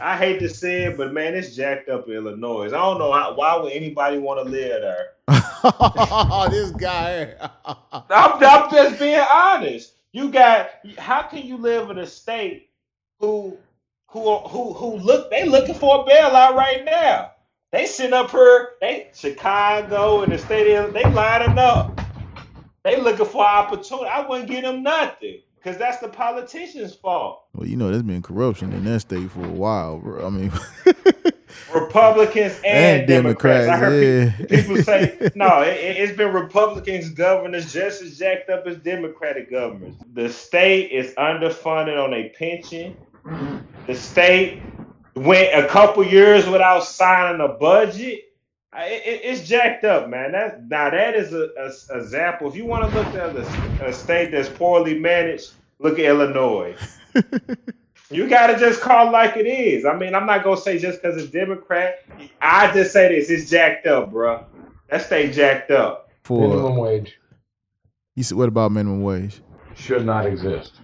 I hate to say it, but man, it's jacked up in Illinois. I don't know how, why would anybody want to live there. this guy. I'm, I'm just being honest. You got how can you live in a state who who who who look they looking for a bailout right now. They sitting up here, they Chicago and the of they lining up. They looking for opportunity. I wouldn't give them nothing. Cause that's the politicians' fault. well, you know, there's been corruption in that state for a while. Bro. I mean, Republicans and, And Democrats. I heard yeah. pe- people say no. It, it- it's been Republicans governors just as jacked up as Democratic governors. The state is underfunded on a pension. The state went a couple years without signing a budget. I- It, it- it's jacked up, man. That now that is a, a, a example. If you want to look at a, a state that's poorly managed, look at Illinois. You gotta just call like it is. I mean, I'm not gonna say just because it's Democrat. I just say this: it's jacked up, bro. That state jacked up. for Minimum wage you said, what about minimum wage? should not exist.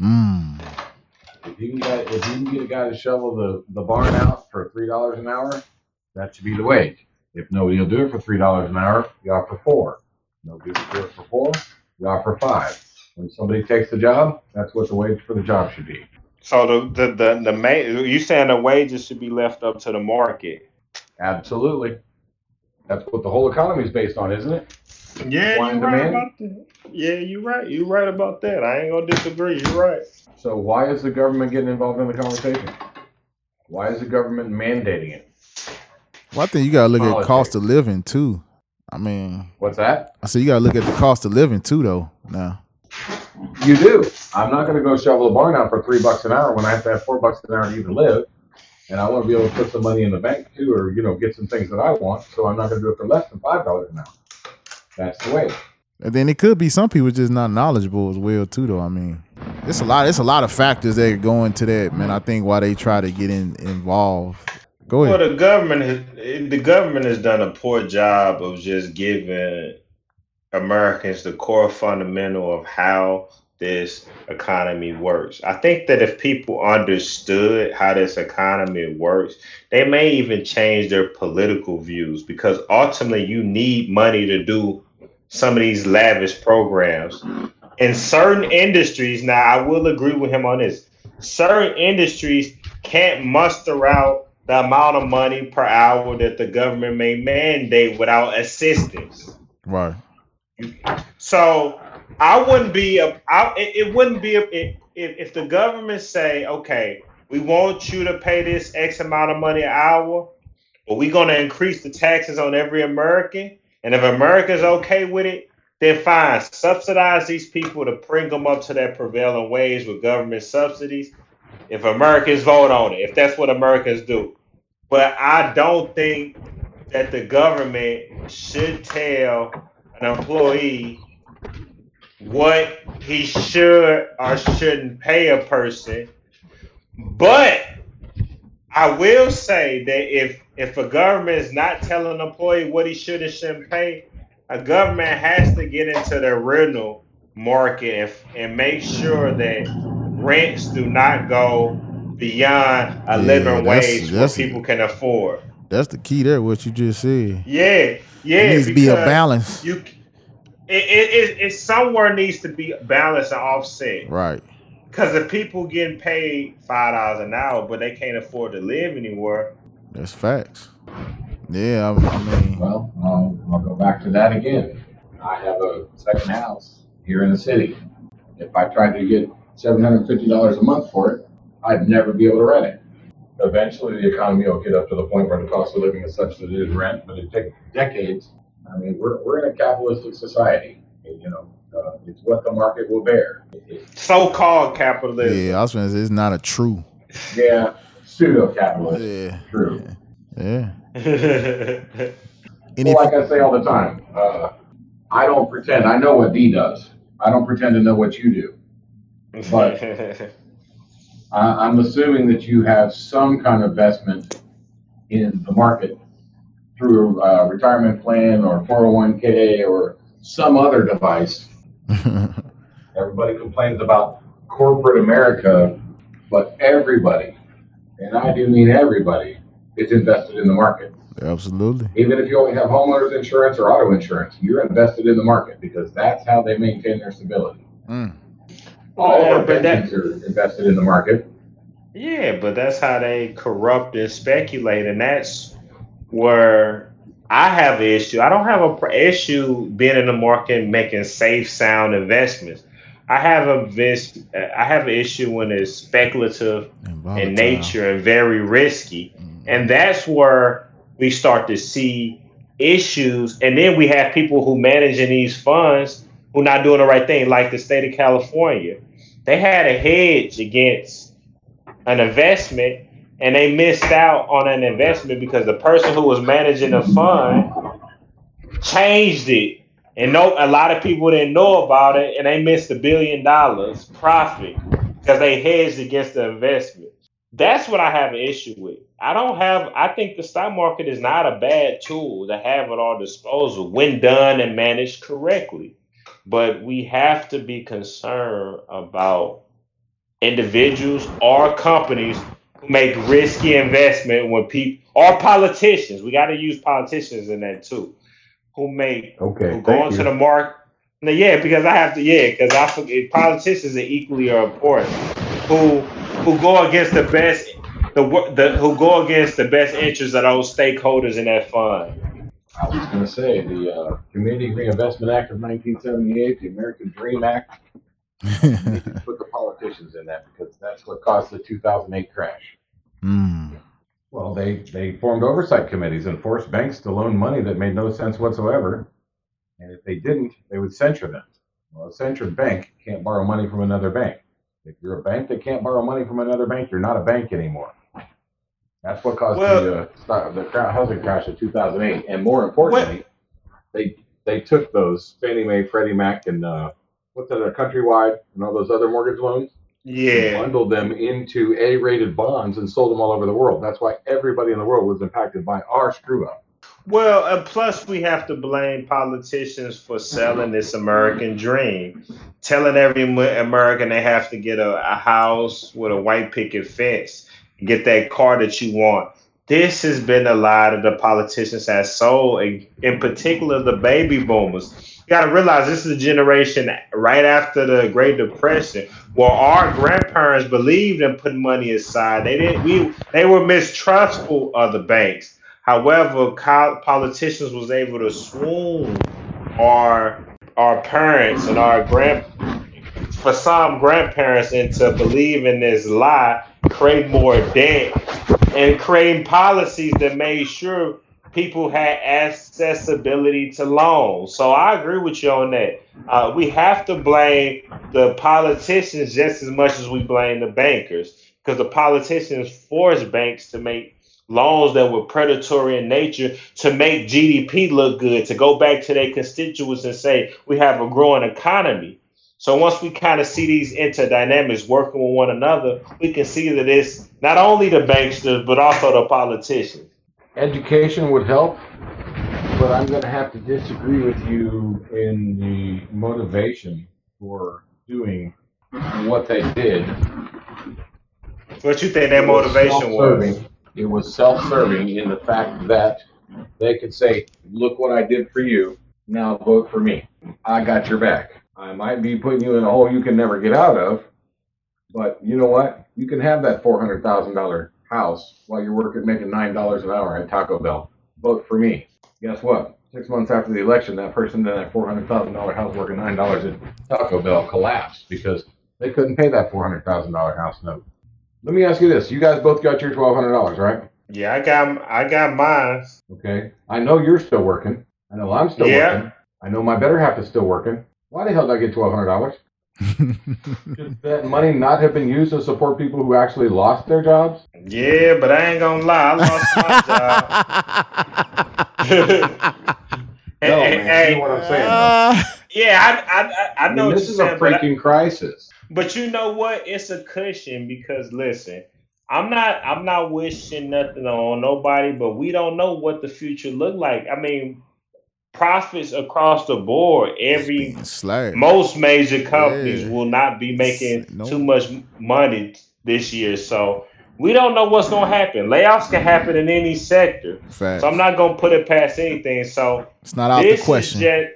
Mm. If you can get if you can get a guy to shovel the, the barn out for three dollars an hour, that should be the wage. If nobody will do it for three dollars an hour, you offer four. Nobody will do it for four, you offer five. When somebody takes the job, that's what the wage for the job should be. So the the the, the main you saying the wages should be left up to the market? Absolutely. That's what the whole economy is based on, isn't it? Yeah, Supply you and right demand? about that. Yeah, you're right. You're right about that. I ain't gonna disagree. You're right. So why is the government getting involved in the conversation? Why is the government mandating it? Well, I think you gotta look at oh, cost of living too. I mean, What's that? I said you gotta look at the cost of living too, though. Now, You do. I'm not going to go shovel a barn out for three bucks an hour when I have to have four bucks an hour to even live. And I want to be able to put some money in the bank too, or you know, get some things that I want. So I'm not going to do it for less than five dollars an hour. That's the way. and then it could be some people just not knowledgeable as well too, though. I mean, it's a lot. It's a lot of factors that go into that, man. I think why they try to get in involved. Go Well, the government has the government has done a poor job of just giving Americans the core fundamental of how this economy works. I think that if people understood how this economy works, they may even change their political views because ultimately you need money to do some of these lavish programs. In certain industries, now I will agree with him on this. Certain industries can't muster out the amount of money per hour that the government may mandate without assistance. Right. So I wouldn't be a. I, it, it wouldn't be a, if if the government say, okay, we want you to pay this X amount of money an hour, but we're going to increase the taxes on every American, and if America's okay with it, then fine, subsidize these people to bring them up to that prevailing wage with government subsidies. If Americans vote on it, if that's what Americans do, but I don't think that the government should tell an employee what he should or shouldn't pay a person. But I will say that if if a government is not telling an employee what he should and shouldn't pay, a government has to get into the rental market and, and make sure that rents do not go beyond a Yeah, living that's- wage that's- what people can afford. That's the key there. What you just said. Yeah, yeah. it needs to be a balance. you it, it, it, it somewhere needs to be balanced and offset Right. because if people getting paid five dollars an hour but they can't afford to live anywhere That's facts. Yeah. I, I mean, Well, I'll, I'll go back to that again. I have a second house here in the city. If I tried to get seven hundred fifty dollars a month for it, I'd never be able to rent it. eventually the economy will get up to the point where the cost of living is such that it is rent, but it takes decades. I mean, we're, we're in a capitalistic society. You know, uh, it's what the market will bear. So-called capitalism. Yeah, I was gonna say it's not a true. Yeah, pseudo capitalist. Yeah, True. yeah. yeah. Well, like I say all the time, uh, I don't pretend. I know what D does. I don't pretend to know what you do. But- I, I'm assuming that you have some kind of investment in the market through a retirement plan or 401k or some other device. Everybody complains about corporate America, but everybody, and I do mean everybody, is invested in the market. absolutely. Even if you only have homeowners insurance or auto insurance, you're invested in the market because that's how they maintain their stability. Mm. All of our but that- are invested in the market. Yeah, but that's how they corrupt and speculate, and that's where I have an issue. I don't have a pr- issue being in the market making safe, sound investments. I have a vis- I have an issue when it's speculative And in nature and very risky, Mm. and that's where we start to see issues. And then we have people who managing these funds who not doing the right thing, like the state of California. They had a hedge against an investment and they missed out on an investment because the person who was managing the fund changed it. And no a lot of people didn't know about it and they missed a billion dollars profit because they hedged against the investment. That's what i have an issue with. I don't have i think the stock market is not a bad tool to have at our disposal when done and managed correctly but we have to be concerned about individuals or companies who make risky investment when people or politicians. We got to use politicians in that too, who make Okay, who go into the market. No, yeah, because I have to. Yeah, because I forget politicians are equally are important. Who who go against the best the the who go against the best interests of those stakeholders in that fund. I was going to say the uh, Community Reinvestment Act of 1978, the American Dream Act. Put the politicians in that because that's what caused the 2008 crash. Mm. Well, they, they formed oversight committees and forced banks to loan money that made no sense whatsoever. And if they didn't, they would censure them. Well, a censured bank can't borrow money from another bank. If you're a bank that can't borrow money from another bank, you're not a bank anymore. That's what caused Well- the, uh, stock- the housing crash of 2008. And more importantly, they they took those Fannie Mae, Freddie Mac, and uh, what's that, uh, Countrywide, and all those other mortgage loans, Yeah, bundled them into A-rated bonds and sold them all over the world. That's why everybody in the world was impacted by our screw up. Well, and plus we have to blame politicians for selling this American dream, telling every American they have to get a, a house with a white picket fence, get that car that you want. This has been a lie that the politicians have sold, in in particular the baby boomers. You got to realize this is a generation right after the Great Depression, where our grandparents believed in putting money aside. They didn't. We they were mistrustful of the banks. However, politicians was able to swoon our our parents and our grand for some grandparents into believing this lie, create more debt, and creating policies that made sure people had accessibility to loans. So I agree with you on that. Uh, we have to blame the politicians just as much as we blame the bankers, because the politicians forced banks to make loans that were predatory in nature to make GDP look good, to go back to their constituents and say we have a growing economy. So once we kind of see these interdynamics working with one another, we can see that it's not only the banksters but also the politicians. Education would help, but I'm going to have to disagree with you in the motivation for doing what they did. What you think their motivation was? It was self-serving in the fact that they could say, "Look what I did for you. Now vote for me. I got your back. I might be putting you in a hole you can never get out of, but you know what? You can have that four hundred thousand dollar house while you're working making nine dollars an hour at Taco Bell. Vote for me. Guess what? Six months after the election, that person in that four hundred thousand dollar house working nine dollars at Taco Bell collapsed because they couldn't pay that four hundred thousand dollar house note. Let me ask you this: You guys both got your twelve hundred dollars, right? Yeah, I got I got mine. Okay. I know you're still working. I know I'm still Yeah. working. I know my better half is still working. Why the hell did I get twelve hundred dollars? Could that money not have been used to support people who actually lost their jobs? Yeah, but I ain't gonna lie, I lost my job. No, Hey, man. hey, you know what I'm saying? Ah, yeah, I, I, I- I I know mean, what this you're is a saying, but I- freaking crisis. But you know what? It's a cushion because listen, I'm not I'm not wishing nothing on nobody, but we don't know what the future look like. I mean, profits across the board, every being most major companies Yeah. will not be making No. too much money this year. So we don't know what's gonna happen. Layoffs can happen in any sector. Facts. So I'm not gonna put it past anything. So It's not out this the question. is just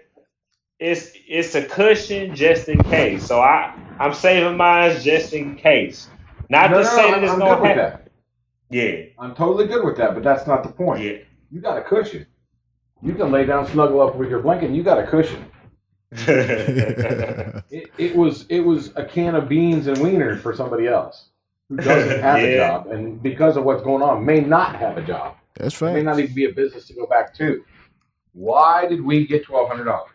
it's it's a cushion just in case. So I I'm saving mine just in case. Not No, to no, say no, that I'm, it's I'm gonna happen. that. Yeah, I'm totally good with that, but that's not the point. yeah. You got a cushion. You can lay down, snuggle up with your blanket, and you got a cushion. It, it was it was a can of beans and wieners for somebody else who doesn't have a job, and because of what's going on, may not have a job. That's right. May not even be a business to go back to. Why did we get twelve hundred dollars?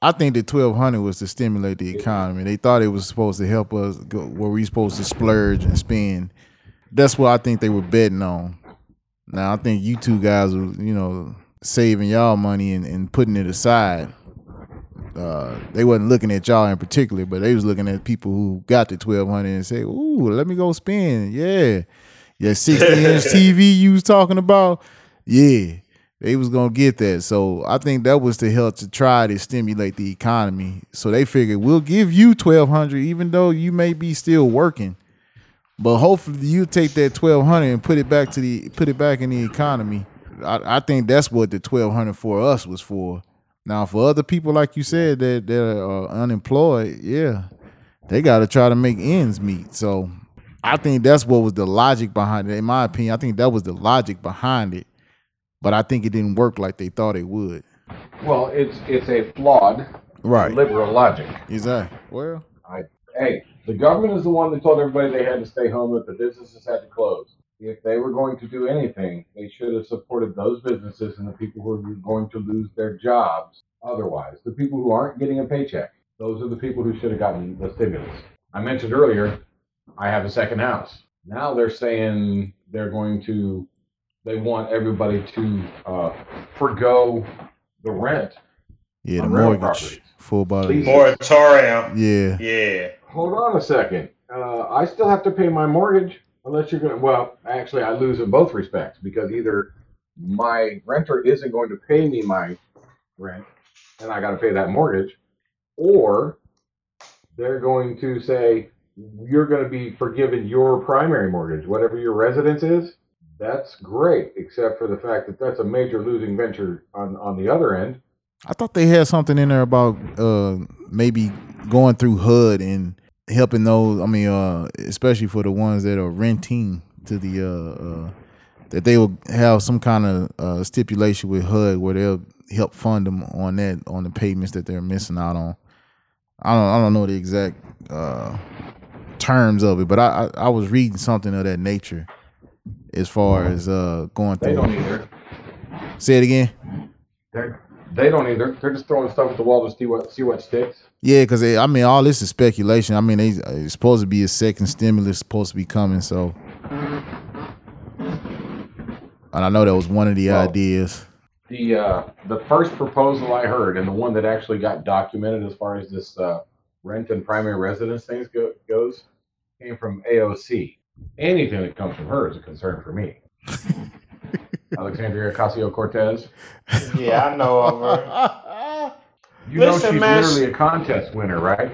I think the twelve hundred was to stimulate the economy. They thought it was supposed to help us go where we supposed to splurge and spend. That's what I think they were betting on. Now I think you two guys were, you know, saving y'all money and, and putting it aside. Uh, they wasn't looking at y'all in particular, but they was looking at people who got the twelve hundred and say, "Ooh, let me go spend." Yeah, yeah, sixty inch TV you was talking about. Yeah, they was gonna get that. So I think that was to help to try to stimulate the economy. So they figured we'll give you twelve hundred, even though you may be still working. But hopefully you take that twelve hundred and put it back to the put it back in the economy. I, I think that's what the twelve hundred for us was for. Now for other people, like you said, that that are unemployed, yeah, they got to try to make ends meet. So I think that's what was the logic behind it. In my opinion, I think that was the logic behind it. But I think it didn't work like they thought it would. Well, it's it's a flawed Right. liberal logic. Exactly. Well, I, Hey, the government is the one that told everybody they had to stay home, that the businesses had to close. If they were going to do anything, they should have supported those businesses and the people who are going to lose their jobs otherwise. The people who aren't getting a paycheck, those are the people who should have gotten the stimulus. I mentioned earlier, I have a second house. Now they're saying they're going to, they want everybody to uh, forego the rent. yeah, the mortgage properties. full body. Please. Moratorium. Yeah. Yeah. Hold on a second. Uh, I still have to pay my mortgage unless you're going to. Well, actually, I lose in both respects because either my renter isn't going to pay me my rent and I got to pay that mortgage, or they're going to say you're going to be forgiven your primary mortgage, whatever your residence is. That's great, except for the fact that that's a major losing venture on, on the other end. I thought they had something in there about uh maybe going through HUD and helping those. I mean, uh, especially for the ones that are renting to the uh, uh that they will have some kind of uh, stipulation with HUD where they'll help fund them on that on the payments that they're missing out on. I don't I don't know the exact uh terms of it, but I I, I was reading something of that nature as far as uh going through. They don't either. Say it again. They're, they don't either. They're just throwing stuff at the wall to see what see what sticks. Yeah, because I mean, all this is speculation. I mean, they, it's supposed to be a second stimulus supposed to be coming. So, and I know that was one of the Well- ideas. The uh, the first proposal I heard, and the one that actually got documented as far as this uh, rent and primary residence things go, goes, came from AOC. Anything that comes from her is a concern for me. Alexandria Ocasio Cortez. Yeah, I know of her. You know she's man, literally a contest winner, right?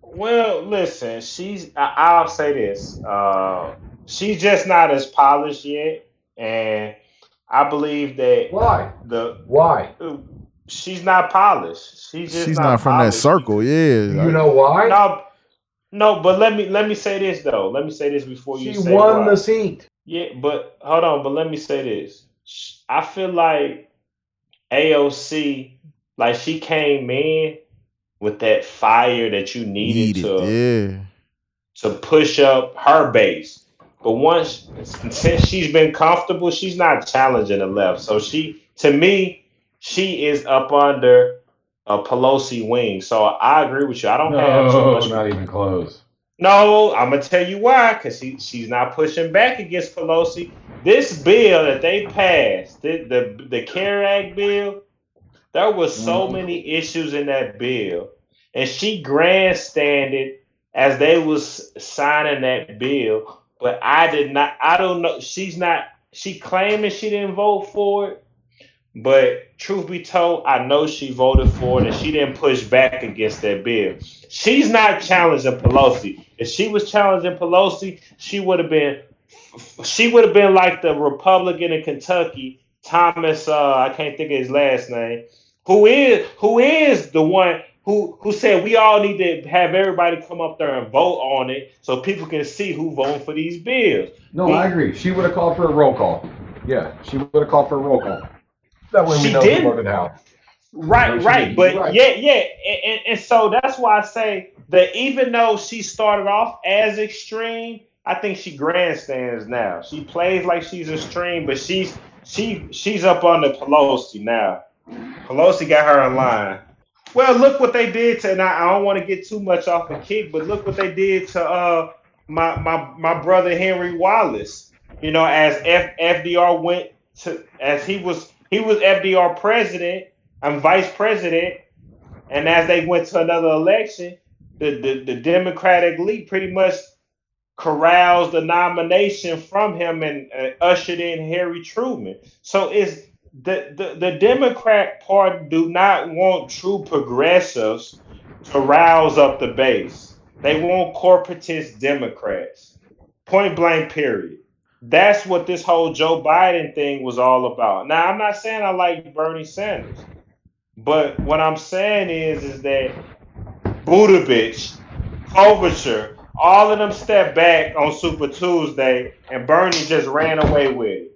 Well, listen, she's. I, I'll say this. Uh, she's just not as polished yet, and I believe that Why? the Why? she's not polished. She's just She's not, from that circle. Yeah, You know why? No, no, but let me let me say this though. Let me say this before you she won why. the seat. Yeah, but hold on. But let me say this. I feel like AOC, like she came in with that fire that you needed needed. to Yeah, to push up her base. But once since she's been comfortable, she's not challenging the left. So she, to me, she is up under a Pelosi wing. So I agree with you. I don't have too No, much. not even close. No, I'm gonna tell you why. Because she, she's not pushing back against Pelosi. This bill that they passed, the the, the CARE Act bill, there was so Mhm. many issues in that bill, and she grandstanded as they was signing that bill. But I did not. I don't know. She's not. She claiming she didn't vote for it. But truth be told, I know she voted for it and she didn't push back against that bill. She's not challenging Pelosi. If she was challenging Pelosi, she would have been she would have been like the Republican in Kentucky, Thomas uh I can't think of his last name, who is who is the one who who said we all need to have everybody come up there and vote on it so people can see who voting for these bills. No, I agree. She would have called for a roll call. Yeah, she would have called for a roll call. That way we She know didn't. who voted how. Right, right, but right. yeah, yeah, and, and, and so that's why I say that even though she started off as extreme, I think she grandstands now. She plays like she's extreme, but she's she she's up on the Pelosi now. Pelosi got her in line. Well, look what they did to, and I, I don't want to get too much off the kick, but look what they did to uh my my my brother Henry Wallace. You know, as F, FDR went to as he was he was FDR president and vice president, and as they went to another election, the the, the Democratic league pretty much corrals the nomination from him and uh, ushered in Harry Truman. So it's the, the the Democrat Party do not want true progressives to rouse up the base. They want corporatist Democrats. Point blank. Period. That's what this whole Joe Biden thing was all about. Now, I'm not saying I like Bernie Sanders, but what I'm saying is, is that Buttigieg, Klobuchar, all of them stepped back on Super Tuesday, and Bernie just ran away with it.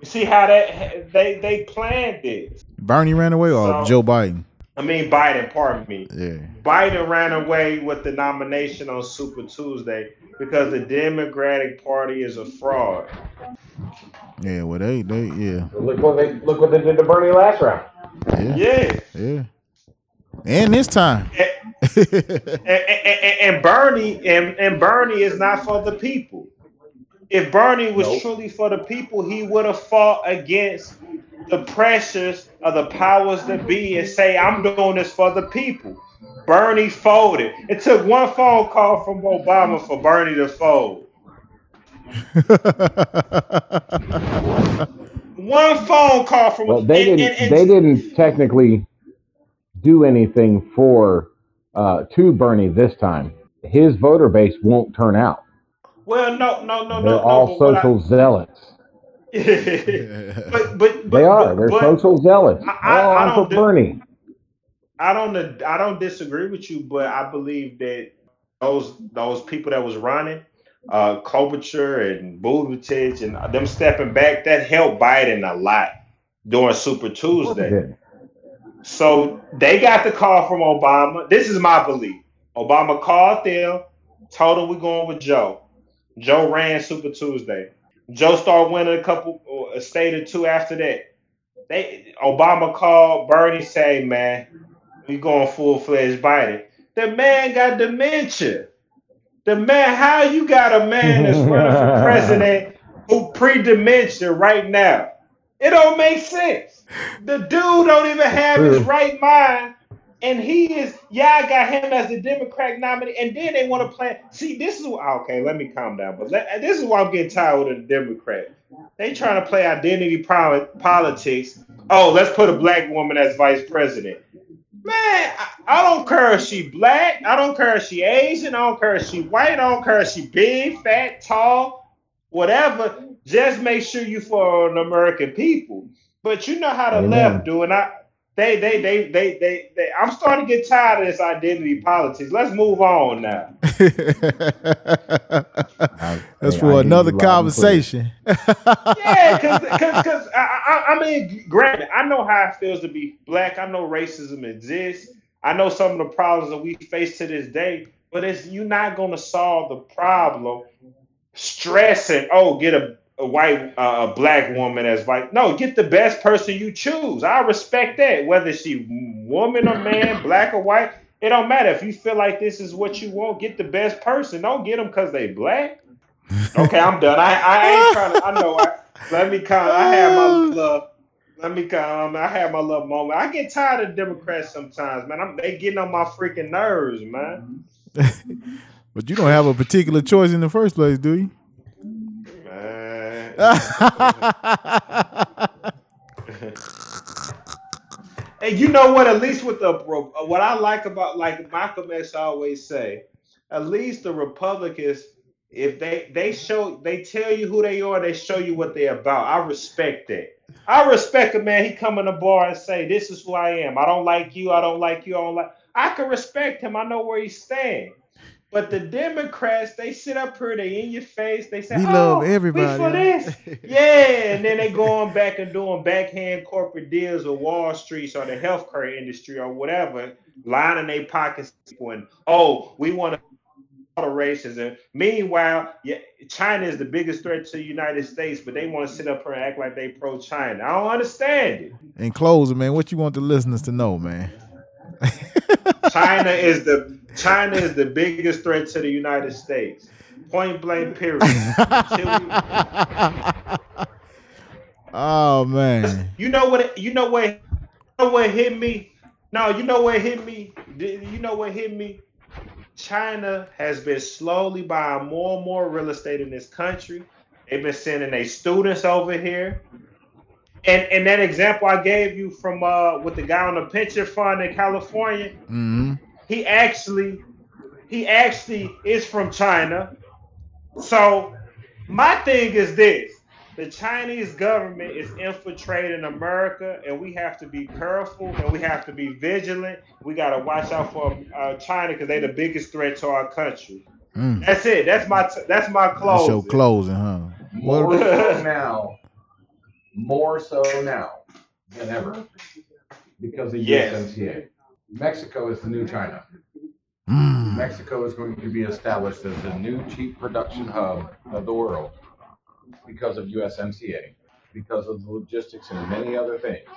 You see how that they they planned this? Bernie ran away or So- Joe Biden? I mean Biden, pardon me. Yeah. Biden ran away with the nomination on Super Tuesday because the Democratic Party is a fraud. Yeah, well they they yeah. Look what they look what they did to Bernie last round. Yeah. Yeah. Yeah. And this time. And, and, and, and Bernie and, and Bernie is not for the people. If Bernie was Nope. truly for the people, he would have fought against the pressures of the powers that be and say, I'm doing this for the people. Bernie folded. It took one phone call from Obama for Bernie to fold. One phone call from Well, they and- didn't. and- and- they didn't technically do anything for uh, to Bernie this time. His voter base won't turn out. Well, no, no, no, They're no, all no. what I- social zealots. but, but, but They are. But, They're but social zealots. I- I- oh, I I'm don't for Bernie. I don't. I don't disagree with you, but I believe that those those people that was running, uh, Klobuchar and Buttigieg and them stepping back, that helped Biden a lot during Super Of course they Tuesday. So they got the call from Obama. This is my belief. Obama called them, told them we're going with Joe. Joe ran Super Tuesday. Joe started winning a couple, a state or two after that. They Obama called Bernie, say, man, we going full fledged Biden. The man got dementia. The man, how you got a man that's running for president who pre dementia right now? It don't make sense. The dude don't even have his right mind, and he is. Yeah, I got him as the democrat nominee, and then they want to play. See, this is ah, okay. Let me calm down, but let, this is why I'm getting tired with the Democrat. They trying to play identity politics. Oh, let's put a black woman as vice president. Man, I, I don't care if she black. I don't care if she Asian. I don't care if she white. I don't care if she big, fat, tall, whatever. Just make sure you for an American people. But you know how the Amen. left do, and I they they they they they, they I'm starting to get tired of this identity politics. Let's move on now. That's for another loud and clear. conversation. yeah, because because I, I, I mean, granted, I know how it feels to be black. I know racism exists. I know some of the problems that we face to this day. But it's you're not going to solve the problem stressing. Oh, get a, a white, uh, a black woman as like no, get the best person you choose. I respect that, whether she woman or man, black or white. It don't matter if you feel like this is what you want. Get the best person. Don't get them because they black. Okay, I'm done. I, I ain't trying to. I know. I, let me come. I have my love. Let me come. I have my little moment. I get tired of Democrats sometimes, man. I'm, they getting on my freaking nerves, man. but you don't have a particular choice in the first place, do you? And you know what? At least with the what I like about like Malcolm X always say, at least the Republicans, if they they show they tell you who they are, they show you what they're about. I respect that. I respect a man. He come in the bar and say, "This is who I am. I don't like you. I don't like you. I don't like." I can respect him. I know where he stands. But the Democrats, they sit up here, they in your face, they say, We "Oh, love we everybody, for huh?" this." Yeah, and then they going back and doing backhand corporate deals with Wall Street or the healthcare industry or whatever, lining their pockets and oh, we want to racism. Meanwhile, yeah, China is the biggest threat to the United States, but they want to sit up here and act like they pro-China. I don't understand it. In closing, man, what you want the listeners to know, man? China is the China is the biggest threat to the United States. Point blank. Period. Oh man. You know what? You know what? You know what hit me? No, you know what hit me? You know what hit me? China has been slowly buying more and more real estate in this country. They've been sending their students over here. And and that example I gave you from uh with the guy on the pension fund in California, hmm he actually he actually is from China. So my thing is this the Chinese government is infiltrating America, and we have to be careful and we have to be vigilant. We got to watch out for uh, China because they're the biggest threat to our country. Mm. That's it. That's my that's my That's your closing. closing, huh? More so now, more so now than ever, because of Yes. USMCA. Mexico is the new China. Mm. Mexico is going to be established as the new cheap production hub of the world because of USMCA, because of the logistics and many other things.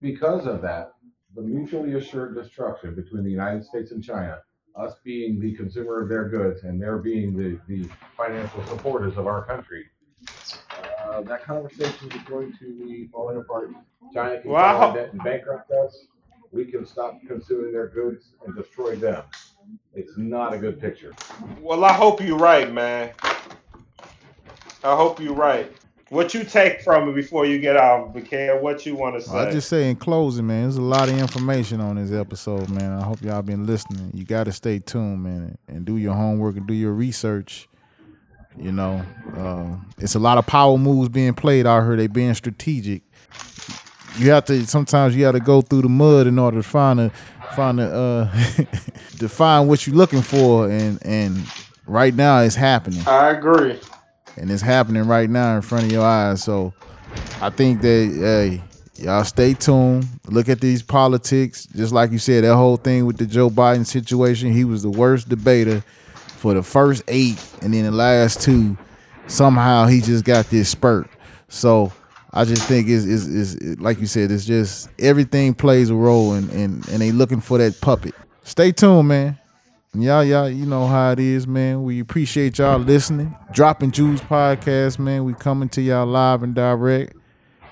Because of that, the mutually assured destruction between the United States and China, us being the consumer of their goods and their being the, the financial supporters of our country, uh, that conversation is going to be falling apart. China can Well, I call debt and bankrupt us. We can stop consuming their goods and destroy them. It's not a good picture. Well, I hope you're right, man. I hope you're right. What you take from it before you get off, Mikhail? What you want to say? I just say in closing, man, there's a lot of information on this episode, man. I hope y'all been listening. You got to stay tuned, man, and do your homework and do your research. You know, uh, it's a lot of power moves being played out here. They being strategic. You have to sometimes you have to go through the mud in order to find a find a uh, to find what you're looking for, and and right now it's happening I agree. and it's happening right now in front of your eyes. So I think that hey, y'all stay tuned. Look at these politics. Just like you said, that whole thing with the Joe Biden situation, he was the worst debater for the first eight, and then the last two, somehow he just got this spurt. So I just think is is is like you said, it's just everything plays a role, and and and they looking for that puppet. Stay tuned, man. Y'all, y'all, you know how it is, man. We appreciate y'all listening. Dropping Jewels podcast, man. We coming to y'all live and direct.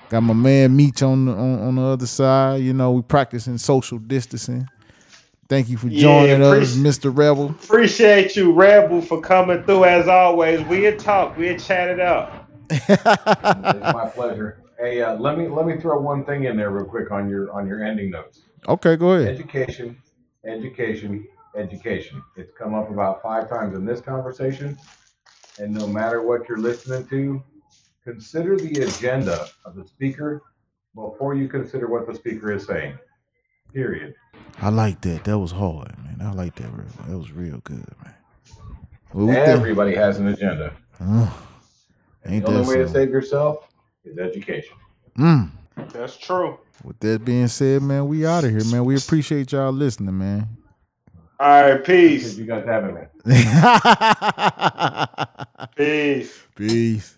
Got my man Meech on the on, on the other side. You know, we practicing social distancing. Thank you for Yeah, joining us, Mr. Rebel. Appreciate you, Rebel, for coming through as always. We had talked, we had chatted up. It's my pleasure. Hey, uh, let me let me throw one thing in there real quick on your on your ending notes. okay, go ahead. Education, education, education. It's come up about five times in this conversation, and no matter what you're listening to, consider the agenda of the speaker before you consider what the speaker is saying. Period. I like that. That was hard, man. I like that. Real. That was real good, man. Well, Everybody has an agenda. And ain't the only that way to save yourself is education. Mm. That's true. With that being said, man, we out of here, man. We appreciate y'all listening, man. All right, peace. If you guys having me. Peace. Peace.